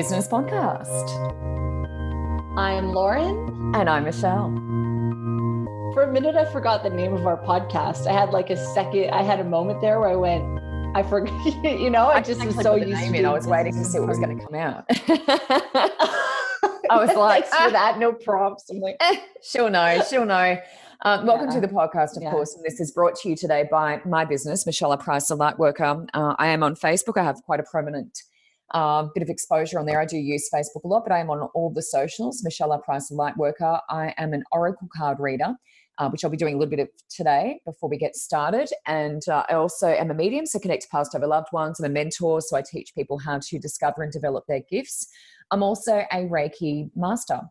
Business Podcast. I'm Lauren. And I'm Michelle. For a minute, I forgot the name of our podcast. I had like a second, I had a moment there where I went, I forgot, you know, I, just was so used to it. I was waiting to see what was going to come out. I was like, Thanks for that. No prompts. I'm like, she'll know. She'll know. Um, welcome yeah. to the podcast, of yeah. course. And this is brought to you today by my business, Michelle Price, a Lightworker. Uh, I am on Facebook. I have quite a prominent uh, bit of exposure on there. I do use Facebook a lot, but I am on all the socials. Michelle Price, a Lightworker. I am an Oracle card reader. Uh, which I'll be doing a little bit of today before we get started. And uh, I also am a medium, so connect past over loved ones. I'm a mentor, so I teach people how to discover and develop their gifts. I'm also a Reiki master.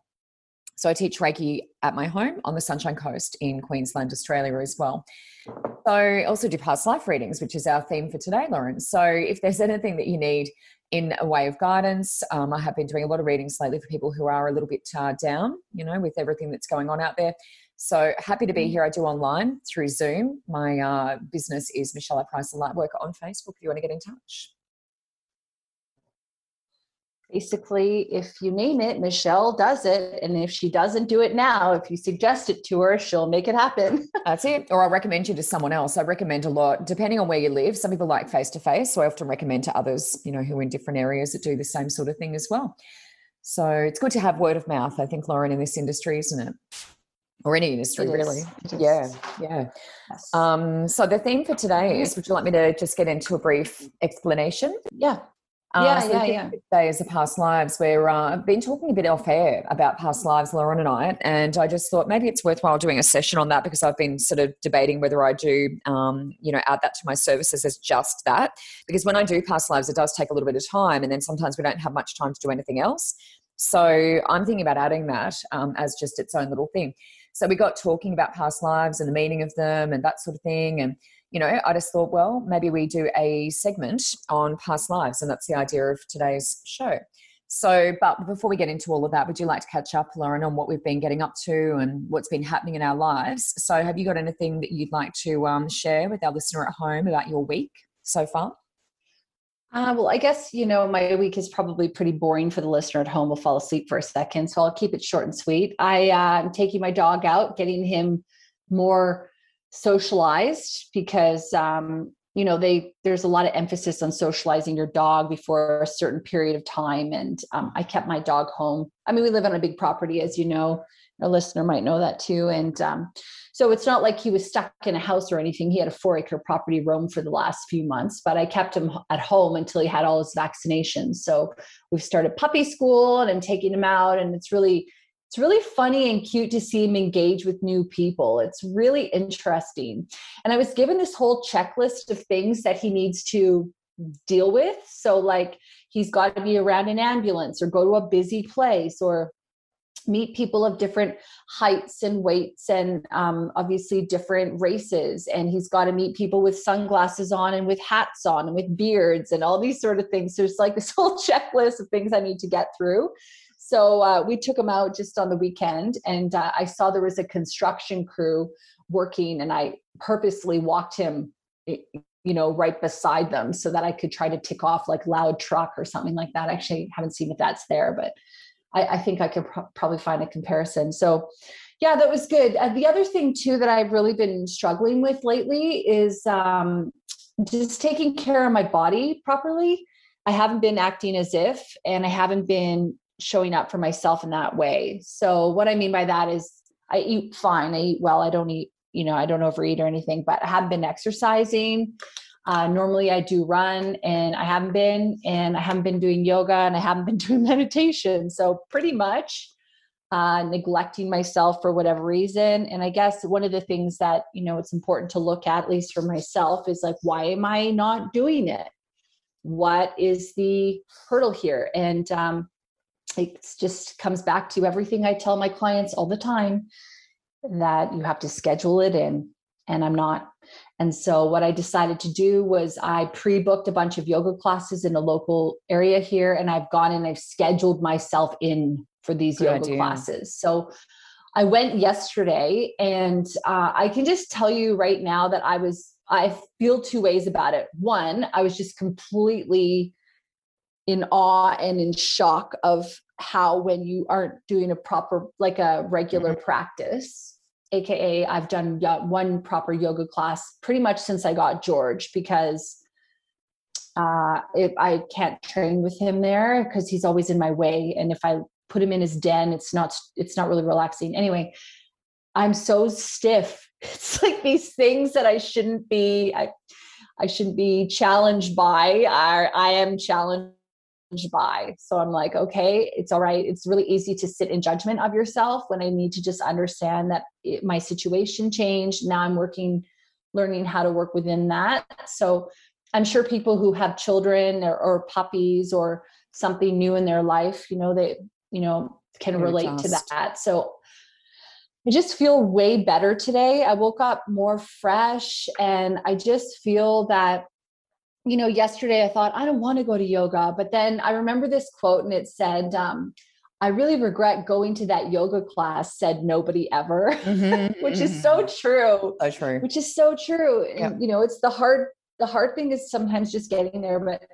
So I teach Reiki at my home on the Sunshine Coast in Queensland, Australia as well. So I also do past life readings, which is our theme for today, Lauren. So if there's anything that you need in a way of guidance, um, I have been doing a lot of readings lately for people who are a little bit uh, down, you know, with everything that's going on out there. So happy to be mm. here. I do online through Zoom. My uh, business is Michelle Price and Lightworker on Facebook if you want to get in touch basically if you name it michelle does it. And if she doesn't do it now if you suggest it to her she'll make it happen. That's it. Or I'll recommend you to someone else. I recommend a lot depending on where you live. Some people like face to face so i often recommend to others you know who are in different areas that do the same sort of thing as well. So it's good to have word of mouth i think lauren in this industry isn't it? Or any industry really. yeah. Yeah. Yes. um, so the theme for today is would you like me to just get into a brief explanation? Yeah uh, yeah, so yeah, yeah. Today is a past lives where uh, I've been talking a bit off air about past lives, Lauren and I, and I just thought maybe it's worthwhile doing a session on that because I've been sort of debating whether I do, um, you know, add that to my services as just that. Because when I do past lives, it does take a little bit of time, and then sometimes we don't have much time to do anything else. So I'm thinking about adding that um, as just its own little thing. So we got talking about past lives and the meaning of them and that sort of thing, and you know, I just thought, well, maybe we do a segment on past lives, and that's the idea of today's show. So, but before we get into all of that, would you like to catch up, Lauren, on what we've been getting up to and what's been happening in our lives? So, have you got anything that you'd like to um, share with our listener at home about your week so far? Uh, well, I guess, you know, my week is probably pretty boring for the listener at home. We'll fall asleep for a second. So I'll keep it short and sweet. I uh, am taking my dog out, getting him more socialized because um, you know they there's a lot of emphasis on socializing your dog before a certain period of time. And um, i kept my dog home. I mean we live on a big property as you know. Our listener might know that too. And um, so it's not like he was stuck in a house or anything. He had a four acre property roam for the last few months but i kept him at home until he had all his vaccinations. So we've started puppy school and i'm taking him out. And it's really it's really funny and cute to see him engage with new people. It's really interesting. And I was given this whole checklist of things that he needs to deal with. So, like, he's got to be around an ambulance or go to a busy place or meet people of different heights and weights and um, obviously different races and he's got to meet people with sunglasses on and with hats on and with beards and all these sort of things so it's like this whole checklist of things i need to get through so uh, we took him out just on the weekend, and uh, I saw there was a construction crew working, and I purposely walked him, you know, right beside them so that I could try to tick off like loud truck or something like that. I actually haven't seen if that's there, but I, I think I could pro- probably find a comparison. So yeah, that was good. Uh, the other thing too that I've really been struggling with lately is um, just taking care of my body properly. I haven't been acting as if, and I haven't been showing up for myself in that way. So what I mean by that is I eat fine. I eat well. I don't eat, you know, I don't overeat or anything, but I haven't been exercising. Uh, normally I do run and I haven't been, and I haven't been doing yoga and I haven't been doing meditation. So pretty much uh, neglecting myself for whatever reason. And I guess one of the things that, you know, it's important to look at, at least for myself, is like, why am I not doing it? What is the hurdle here? And um, it just comes back to everything I tell my clients all the time that you have to schedule it in, and I'm not. And so, what I decided to do was I pre booked a bunch of yoga classes in a local area here, and I've gone and I've scheduled myself in for these Good yoga idea. classes. So, I went yesterday, and uh, I can just tell you right now that I was, I feel two ways about it. One, I was just completely in awe and in shock of how when you aren't doing a proper like a regular mm-hmm. practice aka i've done one proper yoga class pretty much since i got george because uh, if i can't train with him there because he's always in my way and if i put him in his den it's not it's not really relaxing. Anyway i'm so stiff. It's like these things that i shouldn't be i, I shouldn't be challenged by. I, I am challenged by. So I'm like, okay, it's all right. It's really easy to sit in judgment of yourself when I need to just understand that it, my situation changed. Now I'm working, learning how to work within that. So I'm sure people who have children or, or puppies or something new in their life, you know, they, you know, can relate just. to that. So I just feel way better today. I woke up more fresh and I just feel that you know, yesterday I thought, I don't want to go to yoga. But then I remember this quote and it said, um, I really regret going to that yoga class, said nobody ever, mm-hmm, which mm-hmm. is so true. So true. Which is so true. And, you know, it's the hard, the hard thing is sometimes just getting there. But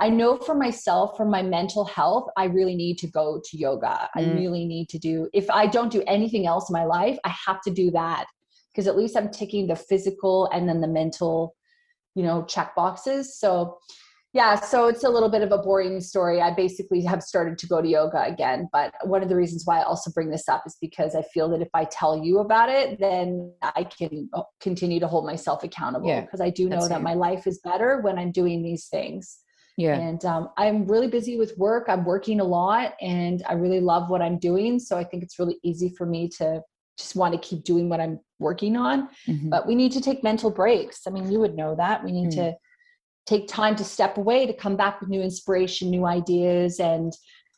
I know for myself, for my mental health, I really need to go to yoga. Mm. I really need to do, if I don't do anything else in my life, I have to do that because at least I'm taking the physical and then the mental you know check boxes. So yeah so it's a little bit of a boring story. I basically have started to go to yoga again but one of the reasons why i also bring this up is because i feel that if i tell you about it then i can uh, continue to hold myself accountable because yeah, i do know that it. my life is better when i'm doing these things. Yeah. And um, i'm really busy with work. I'm working a lot and i really love what i'm doing. So i think it's really easy for me to just want to keep doing what I'm working on. Mm-hmm. But we need to take mental breaks. I mean, you would know that. We need mm-hmm. to take time to step away to come back with new inspiration, new ideas. And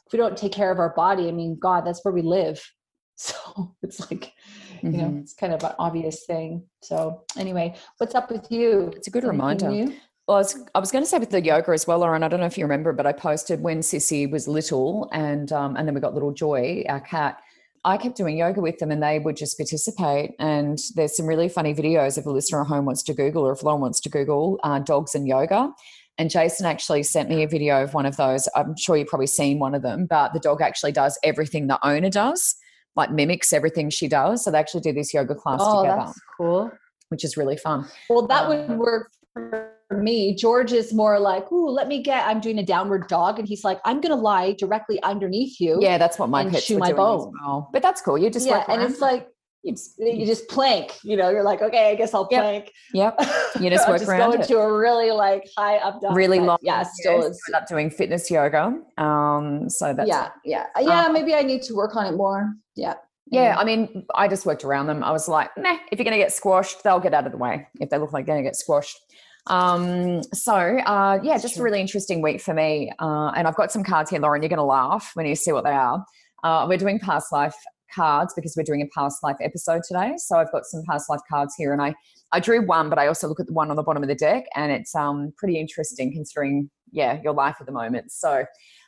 if we don't take care of our body, I mean, God, that's where we live. So it's like, mm-hmm. you know, mm-hmm. it's kind of an obvious thing. So anyway, what's up with you? It's a good Anything reminder. New? Well, I was, I was going to say with the yoga as well, Lauren. I don't know if you remember, but I posted when Sissy was little, and um, and then we got little Joy, our cat, I kept doing yoga with them and they would just participate. And there's some really funny videos if a listener at home wants to Google or if Lauren wants to Google uh, dogs and yoga. And Jason actually sent me a video of one of those. I'm sure you've probably seen one of them, but the dog actually does everything the owner does, like mimics everything she does. So they actually do this yoga class oh, together. That's cool. Which is really fun. Well, that um, would work for me, George is more like, "Ooh, let me get." I'm doing a downward dog, and he's like, "I'm going to lie directly underneath you." Yeah, that's what my pets chew my bone. Well. But that's cool. You just yeah, and it's like you just, you just plank. You know, you're like, okay, I guess I'll plank. Yep. You just work just around going it. to a really like high up dog. Really long. Yeah, still is up doing fitness yoga. Um, so that's yeah, yeah, yeah. Um, maybe I need to work on it more. Yeah. Yeah, I mean, I just worked around them. I was like, nah, if you're going to get squashed, they'll get out of the way. If they look like they're going to get squashed. Um, so uh, yeah, just a really interesting week for me. Uh, and I've got some cards here, Lauren. You're going to laugh when you see what they are. Uh, we're doing past life cards because we're doing a past life episode today. So I've got some past life cards here, and I I drew one, but I also look at the one on the bottom of the deck, and it's um pretty interesting considering yeah your life at the moment. So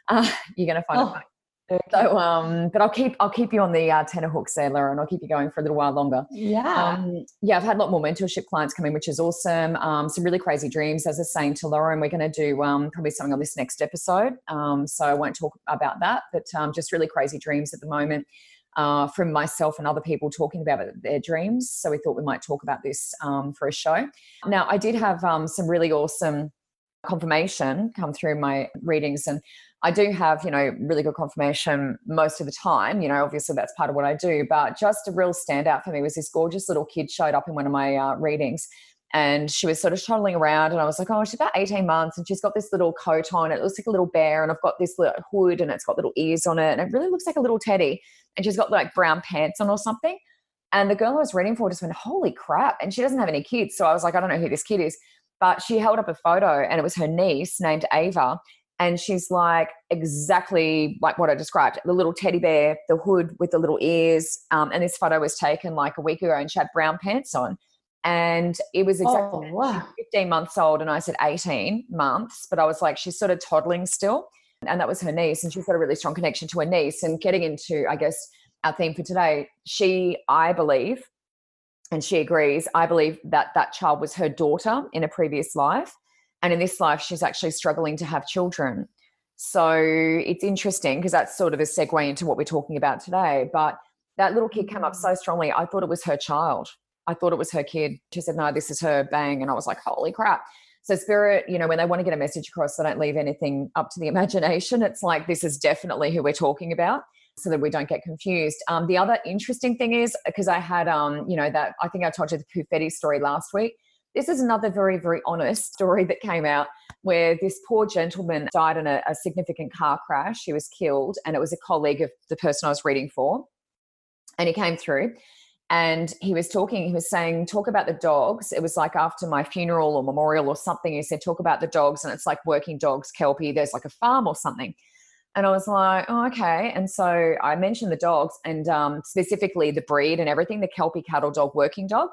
uh, you're going to find oh. it so, um, but I'll keep I'll keep you on the uh, tenor hook there, Laura, and I'll keep you going for a little while longer. Yeah, um, yeah. I've had a lot more mentorship clients come in, which is awesome. Um, some really crazy dreams, as I was saying to Laura, and we're going to do um, probably something on this next episode. Um, so I won't talk about that, but um, just really crazy dreams at the moment. Uh, from myself and other people talking about their dreams. So we thought we might talk about this um, for a show. Now, I did have um, some really awesome confirmation come through my readings and I do have, you know, really good confirmation most of the time. You know, obviously that's part of what I do. But just a real standout for me was this gorgeous little kid showed up in one of my uh, readings. And she was sort of toddling around, and I was like, "Oh, she's about eighteen months, and she's got this little coat on. It looks like a little bear, and I've got this little hood, and it's got little ears on it, and it really looks like a little teddy. And she's got like brown pants on or something." And the girl I was reading for just went, "Holy crap!" And she doesn't have any kids, so I was like, "I don't know who this kid is." But she held up a photo, and it was her niece named Ava, and she's like exactly like what I described the little teddy bear, the hood with the little ears. Um, and this photo was taken like a week ago, and she had brown pants on. And it was exactly oh, wow. 15 months old, and I said 18 months, but I was like, she's sort of toddling still. And that was her niece, and she's got a really strong connection to her niece. And getting into, I guess, our theme for today, she, I believe, and she agrees, I believe that that child was her daughter in a previous life and in this life, she's actually struggling to have children. So it's interesting because that's sort of a segue into what we're talking about today. But that little kid came up so mm. strongly. I thought it was her child. I thought it was her kid. She said, No, this is her, bang. And I was like, Holy crap. So, spirit, you know, when they want to get a message across, they don't leave anything up to the imagination. It's like, this is definitely who we're talking about so that we don't get confused. Um, the other interesting thing is because I had, um, you know, that I think I told you the Pufetti story last week. This is another very, very honest story that came out where this poor gentleman died in a, a significant car crash. He was killed, and it was a colleague of the person I was reading for. And he came through and he was talking, he was saying, talk about the dogs. It was like after my funeral or memorial or something. He said, talk about the dogs. And it's like working dogs, Kelpie. There's like a farm or something. And I was like, oh, okay. And so I mentioned the dogs and um, specifically the breed and everything, the Kelpie cattle dog, working dog.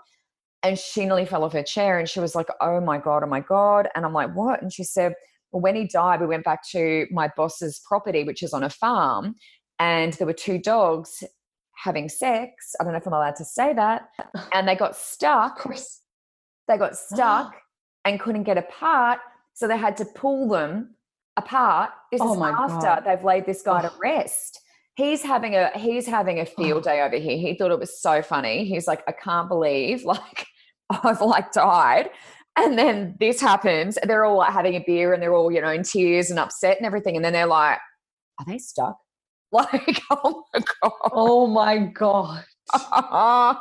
And she nearly fell off her chair and she was like, oh my God, oh my God. And I'm like, what? And she said, well, when he died, we went back to my boss's property, which is on a farm. And there were two dogs having sex. I don't know if I'm allowed to say that. And they got stuck. They got stuck and couldn't get apart. So they had to pull them apart. This oh is after God. they've laid this guy to rest. He's having a he's having a field day over here. He thought it was so funny. He's like, I can't believe like I've like died. And then this happens. They're all like having a beer and they're all, you know, in tears and upset and everything. And then they're like, Are they stuck? Like, oh my God. Oh my God.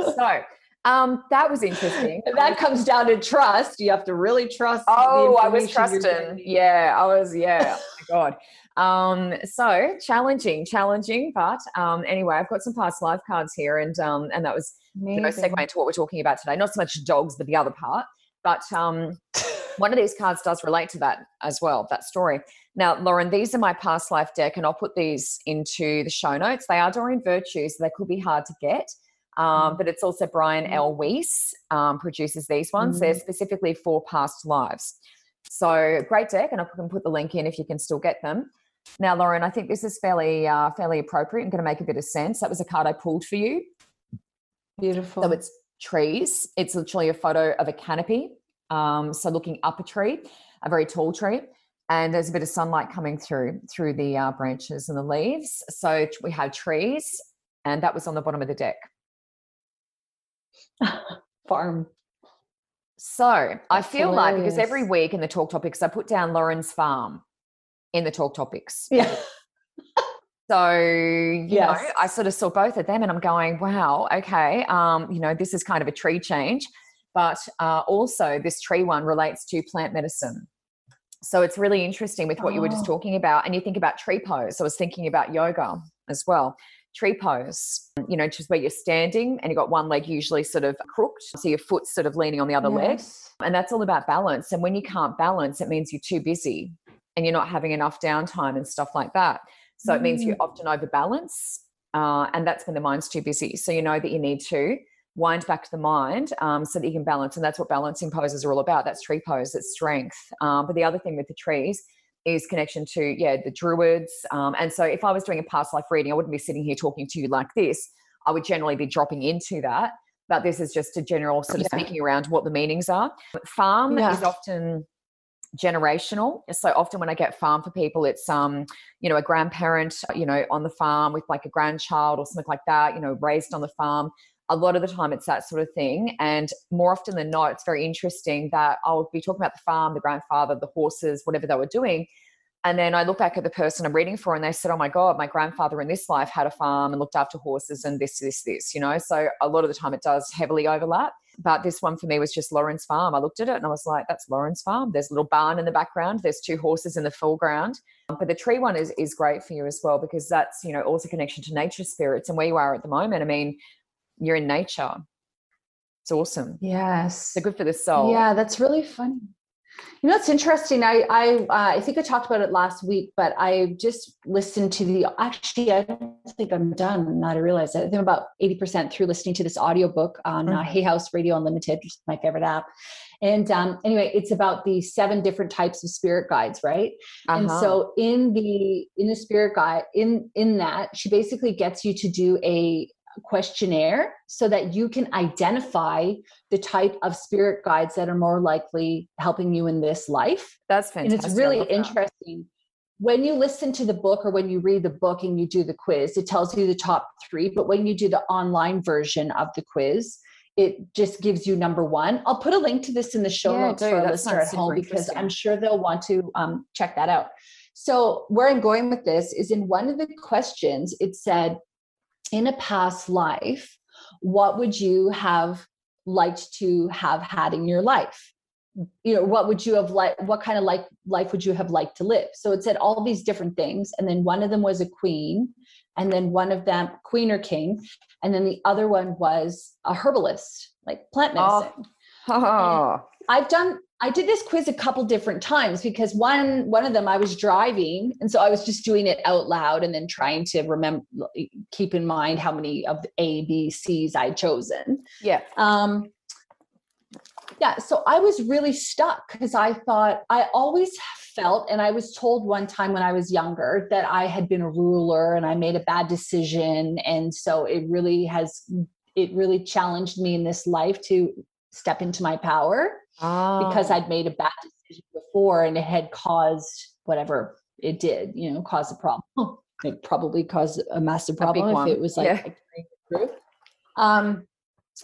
so um, that was interesting. that comes down to trust. You have to really trust. Oh, I was trusting. Yeah, I was. Yeah. oh my God. Um, so challenging, challenging, but um, anyway, I've got some past life cards here, and um, and that was you know segue into what we're talking about today. Not so much dogs, but the other part. But um, one of these cards does relate to that as well, that story. Now, Lauren, these are my past life deck, and I'll put these into the show notes. They are Doreen Virtue's, so they could be hard to get. Um, mm. but it's also Brian mm. L. Weiss um, produces these ones. Mm. They're specifically for past lives. So great deck, and I can put the link in if you can still get them. Now, Lauren, I think this is fairly uh, fairly appropriate and going to make a bit of sense. That was a card I pulled for you. Beautiful. So it's trees. It's literally a photo of a canopy. Um, so looking up a tree, a very tall tree, and there's a bit of sunlight coming through through the uh, branches and the leaves. So we have trees, and that was on the bottom of the deck. Farm. So That's I feel hilarious. like because every week in the talk topics, I put down Lauren's farm in the talk topics. Yeah. So, you yes. know, I sort of saw both of them and I'm going, wow, okay, um, you know, this is kind of a tree change. But uh, also, this tree one relates to plant medicine. So it's really interesting with what oh. you were just oh. talking about. And you think about tree pose. I was thinking about yoga as well. Tree pose, you know, just where you're standing and you've got one leg usually sort of crooked. So your foot's sort of leaning on the other yes. leg. And that's all about balance. And when you can't balance, it means you're too busy and you're not having enough downtime and stuff like that. So it means you mm. often overbalance, uh, and that's when the mind's too busy. So you know that you need to wind back to the mind um, so that you can balance, and that's what balancing poses are all about. That's tree pose, it's strength. Um, but the other thing with the trees is connection to yeah the druids. Um, and so if I was doing a past life reading, I wouldn't be sitting here talking to you like this. I would generally be dropping into that. But this is just a general sort of yeah. speaking around what the meanings are. Farm yeah. is often generational. So often when I get farm for people, it's um, you know, a grandparent, you know, on the farm with like a grandchild or something like that, you know, raised on the farm. A lot of the time it's that sort of thing. And more often than not, it's very interesting that I'll be talking about the farm, the grandfather, the horses, whatever they were doing. And then I look back at the person I'm reading for and they said, Oh my God, my grandfather in this life had a farm and looked after horses and this, this, this, you know. So a lot of the time it does heavily overlap. But this one for me was just Lauren's farm. I looked at it and I was like, that's Lauren's farm. There's a little barn in the background. There's two horses in the foreground. But the tree one is, is great for you as well because that's, you know, also connection to nature spirits and where you are at the moment. I mean, you're in nature. It's awesome. Yes. So good for the soul. Yeah, that's really funny. You know, it's interesting. I I uh, I think I talked about it last week, but I just listened to the. Actually, I don't think I'm done. Not I realize that I think I'm about eighty percent through listening to this audiobook on uh, mm-hmm. uh, Hay House Radio Unlimited, which is my favorite app. And um, anyway, it's about the seven different types of spirit guides, right? Uh-huh. And so in the in the spirit guide, in in that, she basically gets you to do a questionnaire so that you can identify the type of spirit guides that are more likely helping you in this life. That's fantastic. And it's really interesting when you listen to the book or when you read the book and you do the quiz, it tells you the top three. But when you do the online version of the quiz, it just gives you number one. I'll put a link to this in the show yeah, notes for a listener at home because I'm sure they'll want to um, check that out. So, where I'm going with this is in one of the questions, it said, in a past life, what would you have liked to have had in your life? You know, what would you have like, What kind of life life would you have liked to live? So it said all these different things, and then one of them was a queen, and then one of them queen or king, and then the other one was a herbalist, like plant oh. medicine. Oh. oh. I've done I did this quiz a couple different times because one one of them I was driving and so I was just doing it out loud and then trying to remember keep in mind how many of the A B C's I'd chosen. Yeah. Um yeah, so I was really stuck because I thought I always felt and I was told one time when I was younger that I had been a ruler and I made a bad decision and so it really has it really challenged me in this life to step into my power oh. because I'd made a bad decision before and it had caused whatever it did, you know, cause a problem. it probably caused a massive problem a if it was like yeah. Um,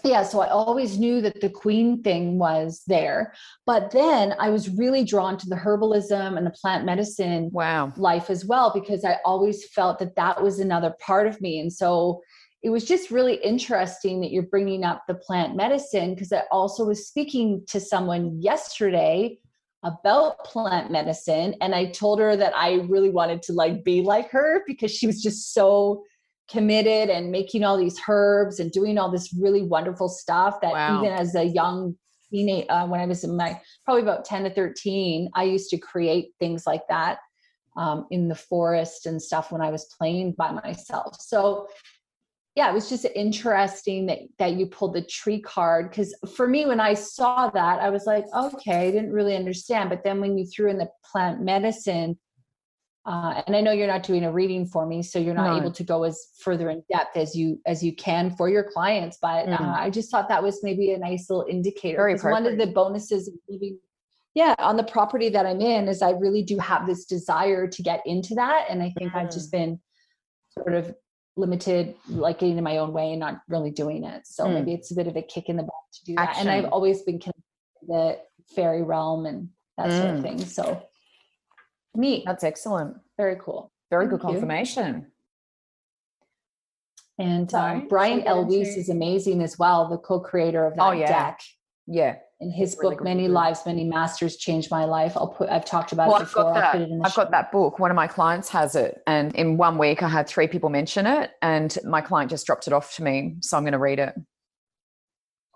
yeah, so I always knew that the queen thing was there. But then I was really drawn to the herbalism and the plant medicine wow. life as well, because I always felt that that was another part of me. And so it was just really interesting that you're bringing up the plant medicine because I also was speaking to someone yesterday about plant medicine and I told her that I really wanted to like be like her because she was just so committed and making all these herbs and doing all this really wonderful stuff that wow. even as a young teenage uh, when I was in my probably about 10 to 13 I used to create things like that um, in the forest and stuff when I was playing by myself so yeah, it was just interesting that that you pulled the tree card because for me, when I saw that, I was like, okay, I didn't really understand. But then when you threw in the plant medicine, uh, and I know you're not doing a reading for me, so you're not no. able to go as further in depth as you as you can for your clients. But mm. uh, I just thought that was maybe a nice little indicator. Very one of the bonuses of living, yeah, on the property that I'm in is I really do have this desire to get into that, and I think mm. I've just mm. been sort of limited, like getting in my own way and not really doing it. So mm. maybe it's a bit of a kick in the butt to do Action. that. And I've always been connected to the fairy realm and that mm. sort of mm. thing. So neat. That's excellent. Very cool. Very Thank good confirmation. You. And um, Brian L. Weiss is amazing as well, the co-creator of that oh, yeah. deck. Yeah in his book many lives many masters changed my life i'll put i've talked about well, it before i've, got that. I've got that book one of my clients has it and in one week i had three people mention it and my client just dropped it off to me so i'm going to read it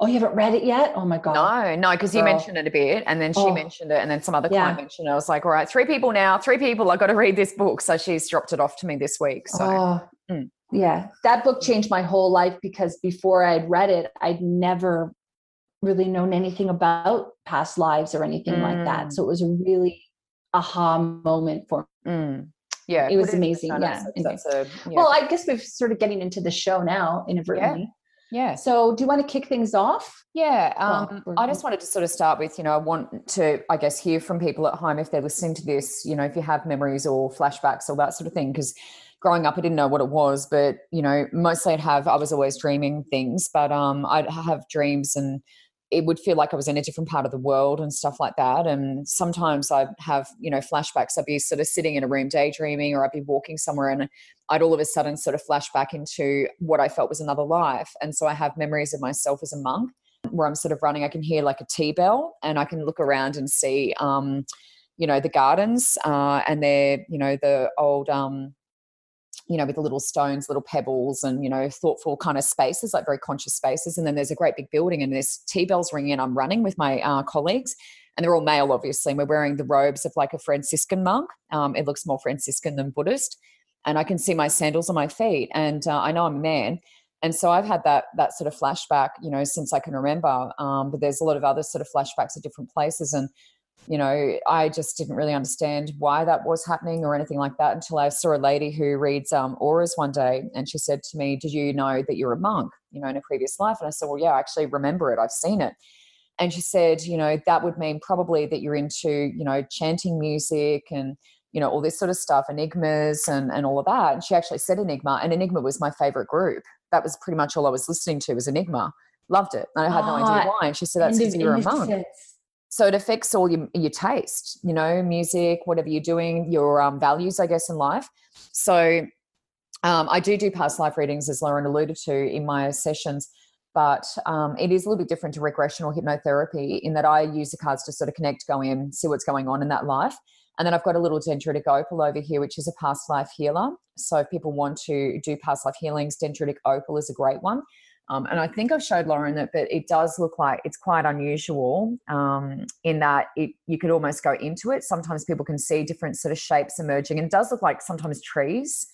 Oh, you haven't read it yet? Oh my God. No, no, because you mentioned it a bit and then she oh. mentioned it and then some other client mentioned it. I was like, all right, three people now, three people, I got to read this book. So she's dropped it off to me this week. So, oh, mm. yeah, that book changed my whole life because before I'd read it, I'd never really known anything about past lives or anything mm. like that. Mm. So it was a really aha moment for me. Mm. Yeah, it was amazing. Yeah. A, yeah. Well, I guess we're sort of getting into the show now inadvertently. Yeah. yeah. So, do you want to kick things off? Yeah. Um, well, I just wanted to sort of start with, you know, I want to, I guess, hear from people at home if they're listening to this, you know, if you have memories or flashbacks or that sort of thing. Because growing up, I didn't know what it was, but, you know, mostly I'd have, I was always dreaming things, but um, I'd have dreams and it would feel like I was in a different part of the world and stuff like that. And sometimes I'd have, you know, flashbacks. I'd be sort of sitting in a room daydreaming, or I'd be walking somewhere and I'd all of a sudden sort of flash back into what I felt was another life. And so I have memories of myself as a monk where I'm sort of running. I can hear like a tea bell and I can look around and see, um, you know, the gardens uh, and they're, you know, the old, um, you know, with the little stones, little pebbles, and you know, thoughtful kind of spaces, like very conscious spaces. And then there's a great big building, and there's tea bells ringing. And I'm running with my uh, colleagues, and they're all male, obviously. And we're wearing the robes of like a Franciscan monk. Um, it looks more Franciscan than Buddhist, and I can see my sandals on my feet, and uh, I know I'm a man. And so I've had that that sort of flashback, you know, since I can remember. Um, but there's a lot of other sort of flashbacks at different places, and you know, I just didn't really understand why that was happening or anything like that until I saw a lady who reads um, auras one day and she said to me, Did you know that you're a monk, you know, in a previous life? And I said, Well, yeah, I actually remember it. I've seen it. And she said, You know, that would mean probably that you're into, you know, chanting music and you know, all this sort of stuff, enigmas and, and all of that. And she actually said Enigma, and Enigma was my favorite group. That was pretty much all I was listening to was Enigma. Loved it. And I had no idea ah, why. And she said that's because you're a monk. So it affects all your, your taste, you know, music, whatever you're doing, your um, values, I guess, in life. So um, I do do past life readings, as Lauren alluded to in my sessions but um, it is a little bit different to regressional hypnotherapy in that I use the cards to sort of connect, go in, see what's going on in that life. And then I've got a little dendritic opal over here, which is a past life healer. So if people want to do past life healings, dendritic opal is a great one. Um, and I think I've showed Lauren that, but it does look like it's quite unusual um, in that it you could almost go into it. Sometimes people can see different sort of shapes emerging, and it does look like sometimes trees.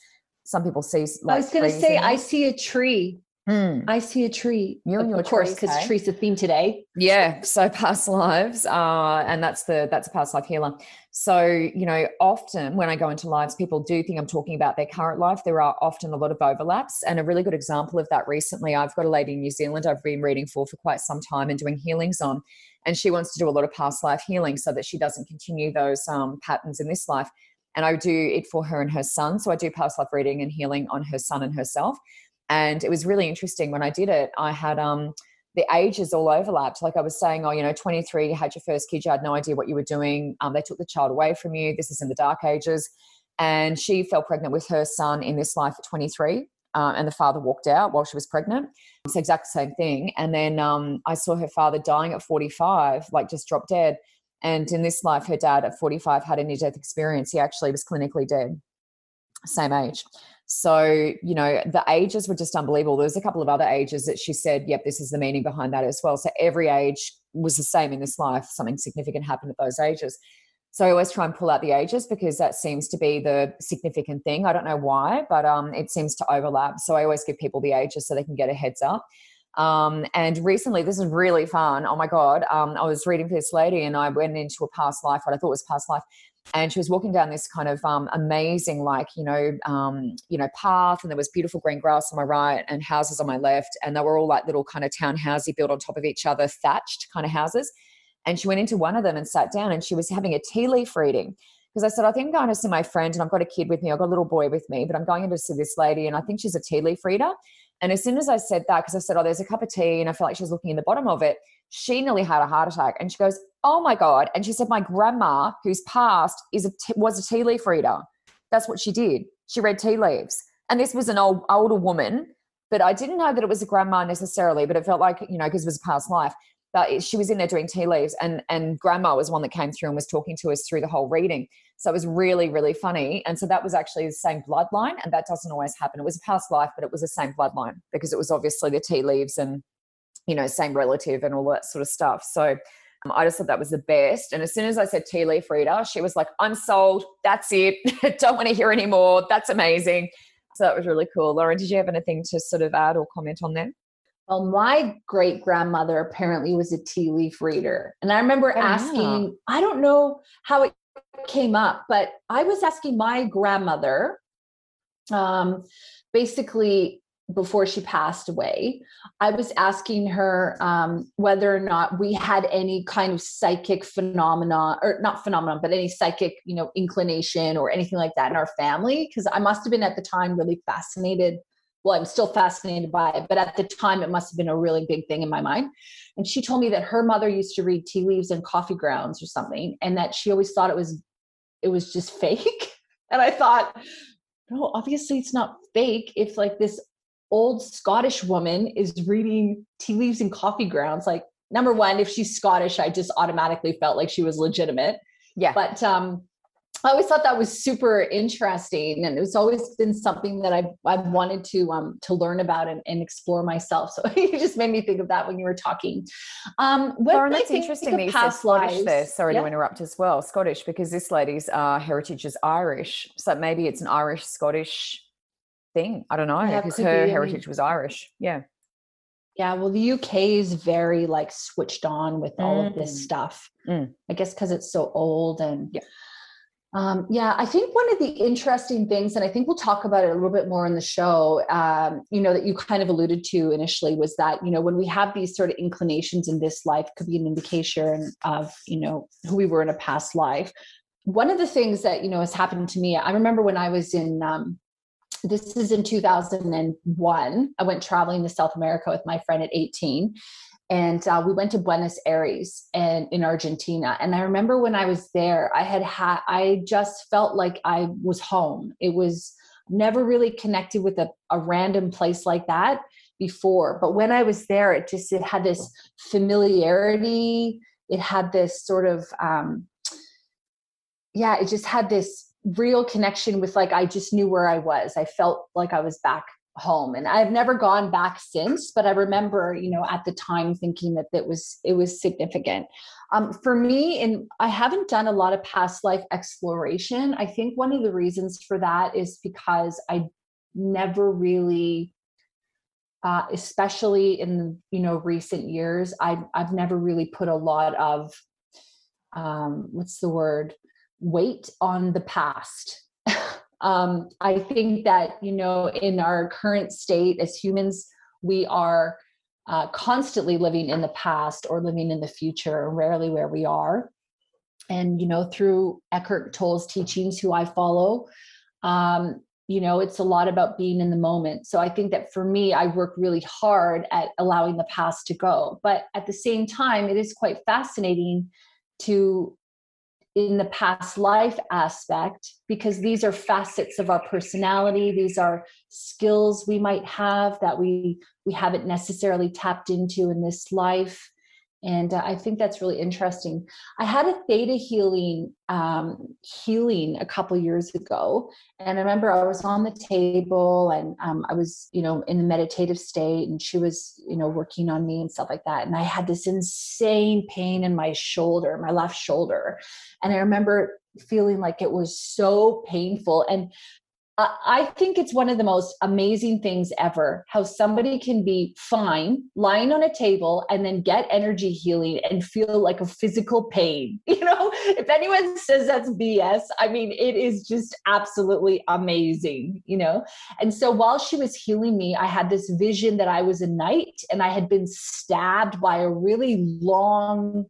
Some people see. Like I was going to say, I see a tree Mm. I see a tree. You and your of course, because hey? tree's the theme today. Yeah. So past lives, uh, and that's the that's a past life healer. So you know, often when I go into lives, people do think I'm talking about their current life. There are often a lot of overlaps, and a really good example of that recently, I've got a lady in New Zealand I've been reading for for quite some time and doing healings on, and she wants to do a lot of past life healing so that she doesn't continue those um, patterns in this life. And I do it for her and her son. So I do past life reading and healing on her son and herself and it was really interesting when I did it. I had um, the ages all overlapped. Like I was saying, oh, you know, 23, you had your first kid, you had no idea what you were doing. Um, they took the child away from you. This is in the dark ages. And she fell pregnant with her son in this life at 23. Uh, and the father walked out while she was pregnant. It's the exact same thing. And then um, I saw her father dying at 45, like just dropped dead. And in this life, her dad at 45 had a near death experience. He actually was clinically dead, same age. So, you know, the ages were just unbelievable. There was a couple of other ages that she said, yep, this is the meaning behind that as well. So every age was the same in this life. Something significant happened at those ages. So I always try and pull out the ages because that seems to be the significant thing. I don't know why, but um, it seems to overlap. So I always give people the ages so they can get a heads up. Um, and recently, this is really fun. Oh my God. Um, I was reading for this lady and I went into a past life, what I thought was past life and she was walking down this kind of um, amazing like you know um, you know path and there was beautiful green grass on my right and houses on my left and they were all like little kind of townhousey built on top of each other thatched kind of houses and she went into one of them and sat down and she was having a tea leaf reading because I said, I think I'm going to see my friend and I've got a kid with me. I've got a little boy with me, but I'm going in to see this lady and I think she's a tea leaf reader. And as soon as I said that, because I said, Oh, there's a cup of tea, and I felt like she was looking in the bottom of it, she nearly had a heart attack. And she goes, Oh my God. And she said, My grandma, who's passed, is a t- was a tea leaf reader. That's what she did. She read tea leaves. And this was an old older woman, but I didn't know that it was a grandma necessarily, but it felt like, you know, because it was a past life. But she was in there doing tea leaves, and and grandma was one that came through and was talking to us through the whole reading. So it was really, really funny. And so that was actually the same bloodline, and that doesn't always happen. It was a past life, but it was the same bloodline because it was obviously the tea leaves and you know same relative and all that sort of stuff. So I just thought that was the best. And as soon as I said tea leaf reader, she was like, I'm sold. That's it. Don't want to hear anymore. That's amazing. So that was really cool. Lauren, did you have anything to sort of add or comment on that? Well, my great grandmother apparently was a tea leaf reader. And I remember oh, asking, yeah. I don't know how it came up, but I was asking my grandmother, um, basically before she passed away, I was asking her um, whether or not we had any kind of psychic phenomena, or not phenomenon, but any psychic, you know, inclination or anything like that in our family. Because I must have been at the time really fascinated well, I'm still fascinated by it, but at the time it must have been a really big thing in my mind. And she told me that her mother used to read tea leaves and coffee grounds or something, and that she always thought it was it was just fake. And I thought, no, obviously it's not fake. If like this old Scottish woman is reading tea leaves and coffee grounds, like number one, if she's Scottish, I just automatically felt like she was legitimate. Yeah. But um, I always thought that was super interesting, and it's always been something that I've I've wanted to um to learn about and, and explore myself. So you just made me think of that when you were talking. Um, Lauren, that's interesting that you said Scottish lives, there. Sorry yeah. to interrupt as well, Scottish because this lady's uh, heritage is Irish, so maybe it's an Irish Scottish thing. I don't know because her be, heritage was Irish. Yeah. Yeah, well, the UK is very like switched on with all mm. of this mm. stuff. Mm. I guess because it's so old and yeah. Um, yeah, I think one of the interesting things, and I think we'll talk about it a little bit more in the show, um, you know, that you kind of alluded to initially was that, you know, when we have these sort of inclinations in this life, could be an indication of, you know, who we were in a past life. one of the things that you know has happened to me i remember when i was in um, this is in 2001 i went traveling to south america with my friend at 18 and uh, we went to buenos aires and in argentina. And i remember when i was there i had had i just felt like i was home. It was never really connected with a, a random place like that before. But when i was there it just it had this familiarity. It had this sort of um yeah it just had this real connection with like i just knew where i was. I felt like i was back home and i've never gone back since but i remember you know at the time thinking that that was it was significant. Um, for me and i haven't done a lot of past life exploration. I think one of the reasons for that is because i never really uh, especially in you know recent years I've, I've never really put a lot of um, what's the word weight on the past. Um, i think that you know in our current state as humans we are uh, constantly living in the past or living in the future rarely where we are. And you know through eckhart tolle's teachings who i follow um, you know it's a lot about being in the moment. So i think that for me i work really hard at allowing the past to go. But at the same time it is quite fascinating to in the past life aspect because these are facets of our personality these are skills we might have that we we haven't necessarily tapped into in this life and uh, i think that's really interesting. I had a theta healing um, healing a couple years ago and i remember i was on the table and um, i was you know in the meditative state and she was you know working on me and stuff like that and i had this insane pain in my shoulder my left shoulder. And i remember feeling like it was so painful and I think it's one of the most amazing things ever how somebody can be fine lying on a table and then get energy healing and feel like a physical pain. You know, if anyone says that's BS, I mean, it is just absolutely amazing, you know? And so while she was healing me, I had this vision that I was a knight and I had been stabbed by a really long,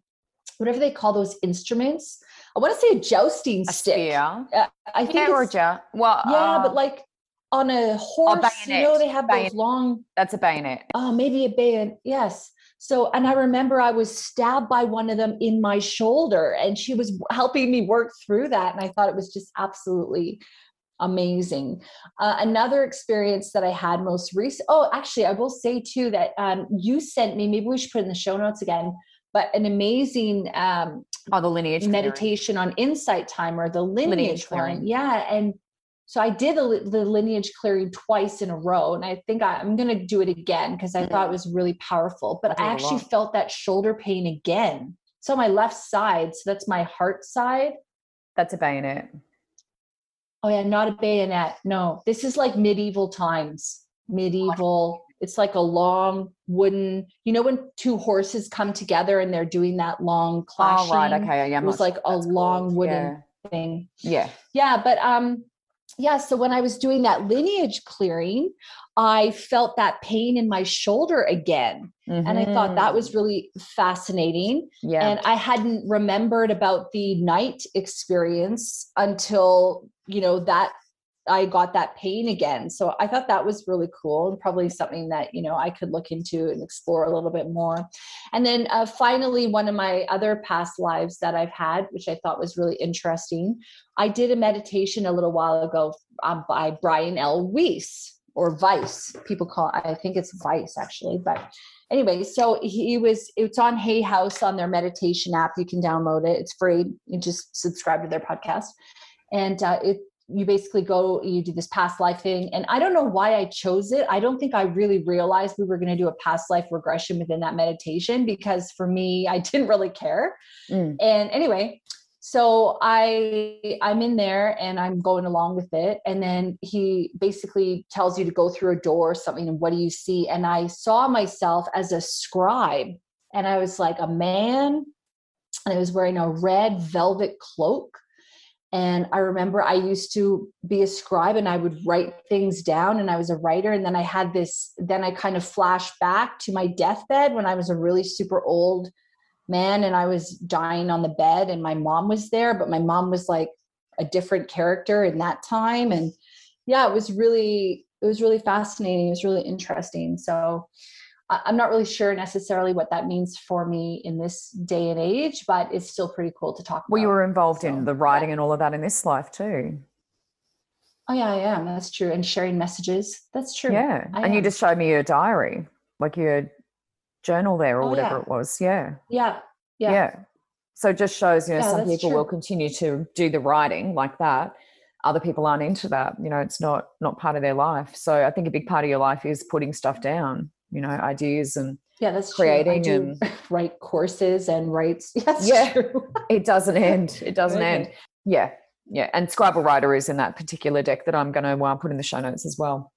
whatever they call those instruments I want to say a jousting a stick. Spear. Uh, I think yeah, or well, yeah, uh, but like on a horse, you know, they have bayonet. those long. that's a bayonet. Oh, maybe a bayonet. Yes. So, and I remember I was stabbed by one of them in my shoulder, and she was helping me work through that, and I thought it was just absolutely amazing. Uh, another experience that I had most recent. Oh, actually, I will say too that um, you sent me. Maybe we should put in the show notes again. But an amazing um, Oh, the lineage meditation on insight timer the lineage, Lineage one. clearing. Yeah. And so I did the, the lineage clearing twice in a row. And I think I, am going to do it again because I mm-hmm. thought it was really powerful. But I I did a actually felt that shoulder pain again. So my left side, so that's my heart side. That's a bayonet. Oh, yeah, not a bayonet. No, this is like medieval times. Medieval. It's like a long wooden, you know, when two horses come together and they're doing that long clashing. Oh, right. Okay. Yeah. It was like a long called. wooden thing. Yeah. yeah but um yeah so when i was doing that lineage clearing i felt that pain in my shoulder again yeah. and i thought that was really fascinating yeah. and i hadn't remembered about the knight experience until you know that i got that pain again. So i thought that was really cool and probably something that you know i could look into and explore a little bit more. And then uh, finally one of my other past lives that i've had which i thought was really interesting i did a meditation a little while ago um, by brian l. Weiss or vice people call i think it's vice actually but anyway so he was it's on hay house on their meditation app. You can download it. It's free. You just subscribe to their podcast. And uh, it you basically go you do this past life thing. And i don't know why i chose it. I don't think i really realized we were going to do a past life regression within that meditation because for me i didn't really care. Mm. and anyway so i i'm in there and i'm going along with it. And then he basically tells you to go through a door or something and what do you see? And i saw myself as a scribe and i was like a man and i was wearing a red velvet cloak and i remember i used to be a scribe and i would write things down and i was a writer and then i had this then i kind of flashed back to my deathbed when i was a really super old man and I was dying on the bed and my mom was there, but my mom was like a different character in that time. And yeah, it was really, it was really fascinating. It was really interesting. So I'm not really sure necessarily what that means for me in this day and age, but it's still pretty cool to talk About. well, you were involved so, in the writing yeah. and all of that in this life too. Oh yeah, I am. That's true. And sharing messages. That's true. Yeah. I and am. you just showed me your diary, like your journal there or oh, whatever yeah. it was. Yeah. Yeah. Yeah. Yeah. So it just shows, you know, yeah, some people true. will continue to do the writing like that. Other people aren't into that. You know, it's not not part of their life. So I think a big part of your life is putting stuff down, you know, ideas and yeah, that's creating and write courses and writes. Yes, yeah, it doesn't end. It doesn't okay. end. Yeah, yeah. And Scribble Writer is in that particular deck that I'm going to uh, put in the show notes as well.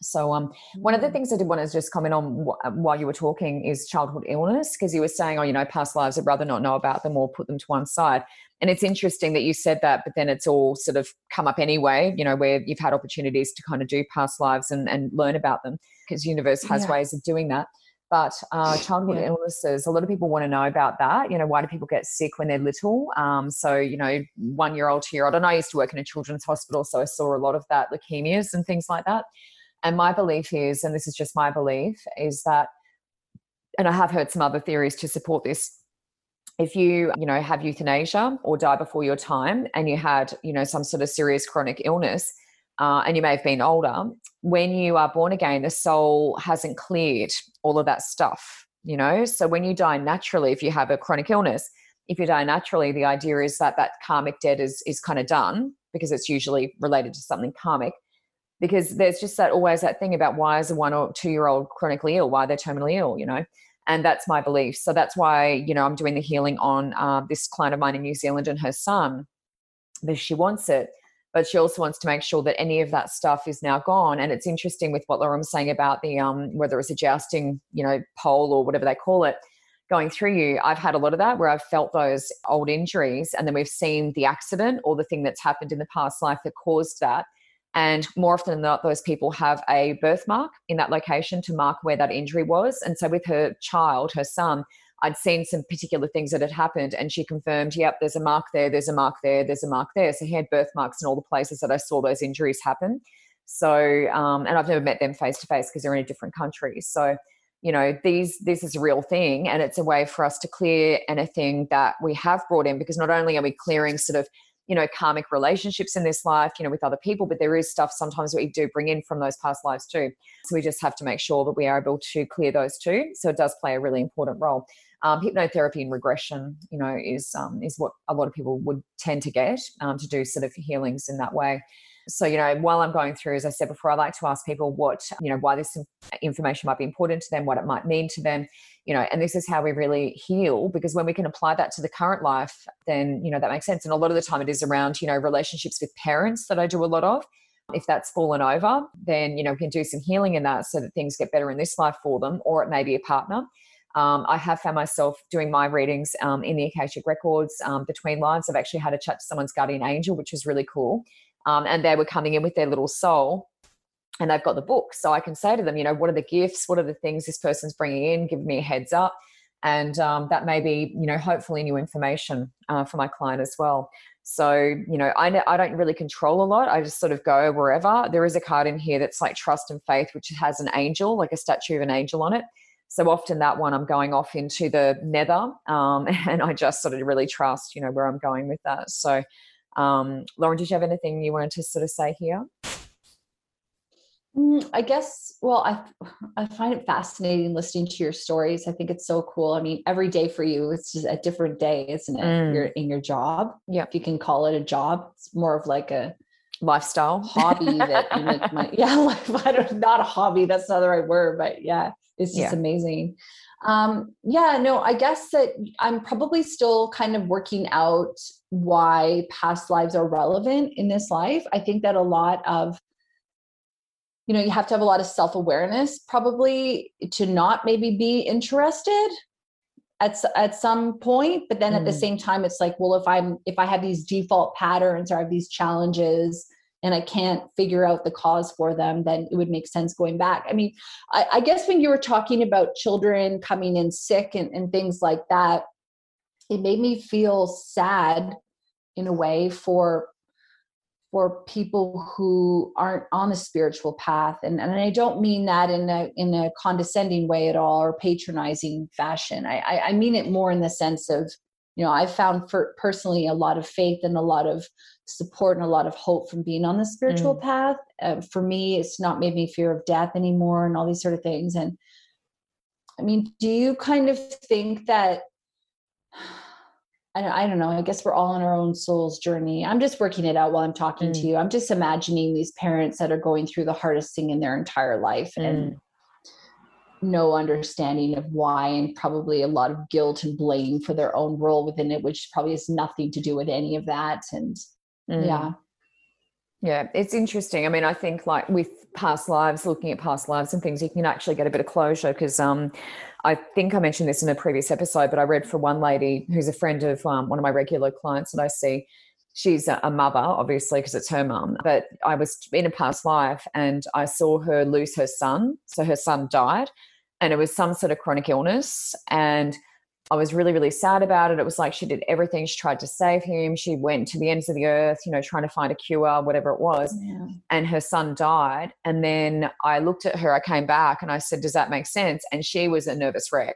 So, um, one of the mm. things I did want to just comment on uh, while you were talking is childhood illness, because you were saying, oh, you know, past lives, I'd rather not know about them or put them to one side. And it's interesting that you said that, but then it's all sort of come up anyway, you know, where you've had opportunities to kind of do past lives and, and learn about them, because universe has yeah. ways of doing that. But uh, childhood yeah. illnesses, a lot of people want to know about that. You know, why do people get sick when they're little? Um, so, you know, one year old, two year old. And I used to work in a children's hospital, so I saw a lot of that, leukemias and things like that. And my belief is, and this is just my belief, is that, and I have heard some other theories to support this. If you, you know, have euthanasia or die before your time and you had, you know, some sort of serious chronic illness, uh, and you may have been older, when you are born again, the soul hasn't cleared all of that stuff, you know? So when you die naturally, if you have a chronic illness, if you die naturally, the idea is that that karmic debt is, is kind of done because it's usually related to something karmic because there's just that always that thing about why is a one or two year old chronically ill? Why they're terminally ill? You know? And that's my belief. So that's why you know i'm doing the healing on uh, this client of mine in new zealand and her son because she wants it but she also wants to make sure that any of that stuff is now gone. And it's interesting with what laura was saying about the um, whether it's a jousting you know pole or whatever they call it going through you. I've had a lot of that where i've felt those old injuries and then we've seen the accident or the thing that's happened in the past life that caused that. And more often than not, those people have a birthmark in that location to mark where that injury was. And so with her child, her son, I'd seen some particular things that had happened, and she confirmed, yep, there's a mark there, there's a mark there, there's a mark there. So he had birthmarks in all the places that I saw those injuries happen. So, um, and I've never met them face to face because they're in a different country. So, you know, these this is a real thing, and it's a way for us to clear anything that we have brought in because not only are we clearing sort of you know karmic relationships in this life you know with other people but there is stuff sometimes we do bring in from those past lives too so we just have to make sure that we are able to clear those too so it does play a really important role um, hypnotherapy and regression you know is um, is what a lot of people would tend to get um, to do sort of healings in that way. So you know while i'm going through as i said before i like to ask people what you know why this information might be important to them what it might mean to them you know and this is how we really heal because when we can apply that to the current life then you know that makes sense. And a lot of the time it is around you know relationships with parents that i do a lot of. If that's fallen over then you know we can do some healing in that so that things get better in this life for them or it may be a partner um, I have found myself doing my readings um, in the Akashic Records um, between lives. I've actually had a chat to someone's guardian angel, which was really cool. Um, and they were coming in with their little soul and they've got the book. So I can say to them, you know, what are the gifts? What are the things this person's bringing in? Give me a heads up. And um, that may be, you know, hopefully new information uh, for my client as well. So, you know, I, I don't really control a lot. I just sort of go wherever. There is a card in here that's like trust and faith, which has an angel, like a statue of an angel on it. So often that one I'm going off into the nether um, and I just sort of really trust, you know, where I'm going with that. So, um, Lauren, did you have anything you wanted to sort of say here? Mm, I guess, well, I I find it fascinating listening to your stories. I think it's so cool. I mean, every day for you, it's just a different day, isn't it? Mm. You're in your job. Yeah. If you can call it a job, it's more of like a lifestyle hobby that you make my yeah, life. I don't not a hobby, that's not the right word, but yeah, it's just yeah. amazing. Um, yeah, no, I guess that I'm probably still kind of working out why past lives are relevant in this life. I think that a lot of you know, you have to have a lot of self-awareness probably to not maybe be interested at at some point, but then mm. at the mm. same time it's like, well, if I'm if I have these default patterns or I have these challenges, and I can't figure out the cause for them, then it would make sense going back. I mean, I, I guess when you were talking about children coming in sick and, and things like that, it made me feel sad in a way for for people who aren't on the spiritual path and, and i don't mean that in a in a condescending way at all or patronizing fashion i i, I mean it more in the sense of you know i've found for personally a lot of faith and a lot of support and a lot of hope from being on the spiritual mm. path uh, for me it's not made me fear of death anymore and all these sort of things and i mean do you kind of think that I don't know. I guess we're all on our own soul's journey. I'm just working it out while I'm talking mm. to you. I'm just imagining these parents that are going through the hardest thing in their entire life mm. and no understanding of why, and probably a lot of guilt and blame for their own role within it, which probably has nothing to do with any of that. And mm. yeah. Yeah, it's interesting. I mean, I think like with past lives, looking at past lives and things, you can actually get a bit of closure because um, I think I mentioned this in a previous episode, but I read for one lady who's a friend of um, one of my regular clients that I see. She's a, mother, obviously, because it's her mum. But I was in a past life and I saw her lose her son. So her son died, and it was some sort of chronic illness. And I was really, really sad about it. It was like she did everything. She tried to save him. She went to the ends of the earth, you know, trying to find a cure, whatever it was. Yeah. And her son died. And then I looked at her, I came back and I said, Does that make sense? And she was a nervous wreck.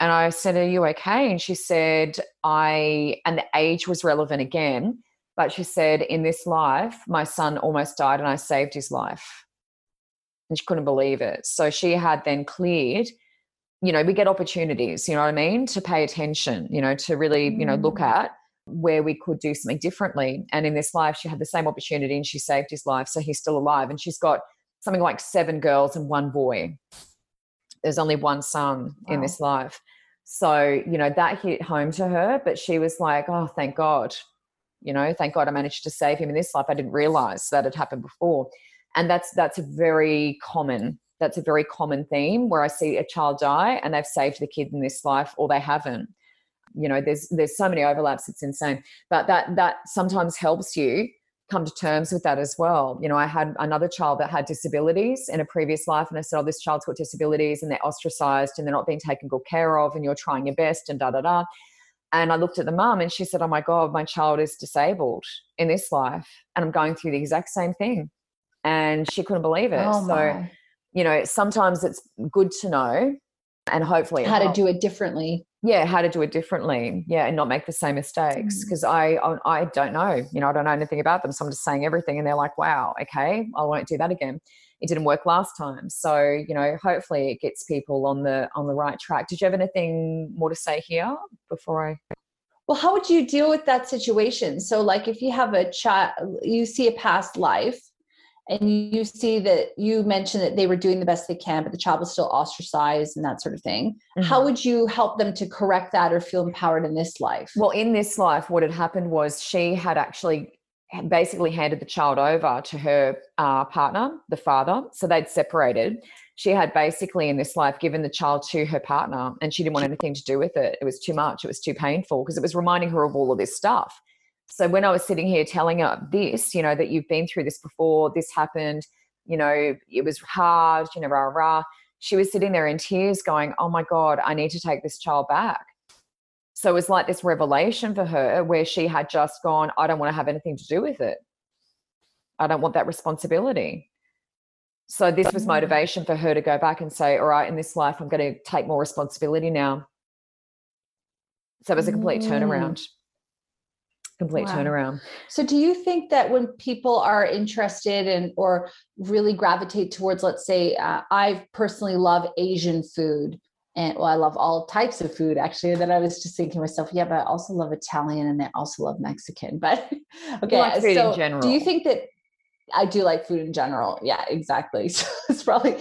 And I said, Are you okay? And she said, I, and the age was relevant again. But she said, In this life, my son almost died and I saved his life. And she couldn't believe it. So she had then cleared you know, we get opportunities, you know what I mean, to pay attention, you know, to really, you know, look mm. at where we could do something differently. And in this life, she had the same opportunity and she saved his life. So he's still alive. And she's got something like seven girls and one boy. There's only one son wow. in this life. So, you know, that hit home to her. But she was like, oh, thank God. You know, thank God I managed to save him in this life. I didn't realize that had happened before. And that's that's a very common that's a very common theme where I see a child die and they've saved the kid in this life or they haven't. You know, there's there's so many overlaps, it's insane. But that that sometimes helps you come to terms with that as well. You know, I had another child that had disabilities in a previous life, and I said, Oh, this child's got disabilities and they're ostracized and they're not being taken good care of, and you're trying your best, and da da da. And I looked at the mum and she said, Oh my God, my child is disabled in this life, and I'm going through the exact same thing. And she couldn't believe it. Oh so you know, sometimes it's good to know and hopefully how to do it differently. Yeah, how to do it differently. Yeah, and not make the same mistakes because mm. I I don't know. You know, I don't know anything about them, so I'm just saying everything, and they're like, "Wow, okay, I won't do that again." It didn't work last time, so you know, hopefully, it gets people on the on the right track. Did you have anything more to say here before I? Well, how would you deal with that situation? So, like, if you have a child, you see a past life, and you see that you mentioned that they were doing the best they can but the child was still ostracized and that sort of thing. Mm-hmm. how would you help them to correct that or feel empowered in this life? Well in this life what had happened was she had actually basically handed the child over to her uh, partner the father. So they'd separated. She had basically in this life given the child to her partner and she didn't want anything to do with it. It was too much. It was too painful because it was reminding her of all of this stuff so when I was sitting here telling her this, you know, that you've been through this before, this happened, you know, it was hard, you know, rah, rah, she was sitting there in tears going, oh my God, I need to take this child back. So it was like this revelation for her where she had just gone, I don't want to have anything to do with it. I don't want that responsibility. So this was mm. motivation for her to go back and say, all right, in this life, I'm going to take more responsibility now. So it was a complete mm. turnaround complete wow. turnaround. So do you think that when people are interested in or really gravitate towards, let's say, uh, I personally love Asian food and well, I love all types of food actually. That I was just thinking to myself, yeah, but I also love Italian and I also love Mexican. But okay, like so do you think that I do like food in general? Yeah, exactly. So it's probably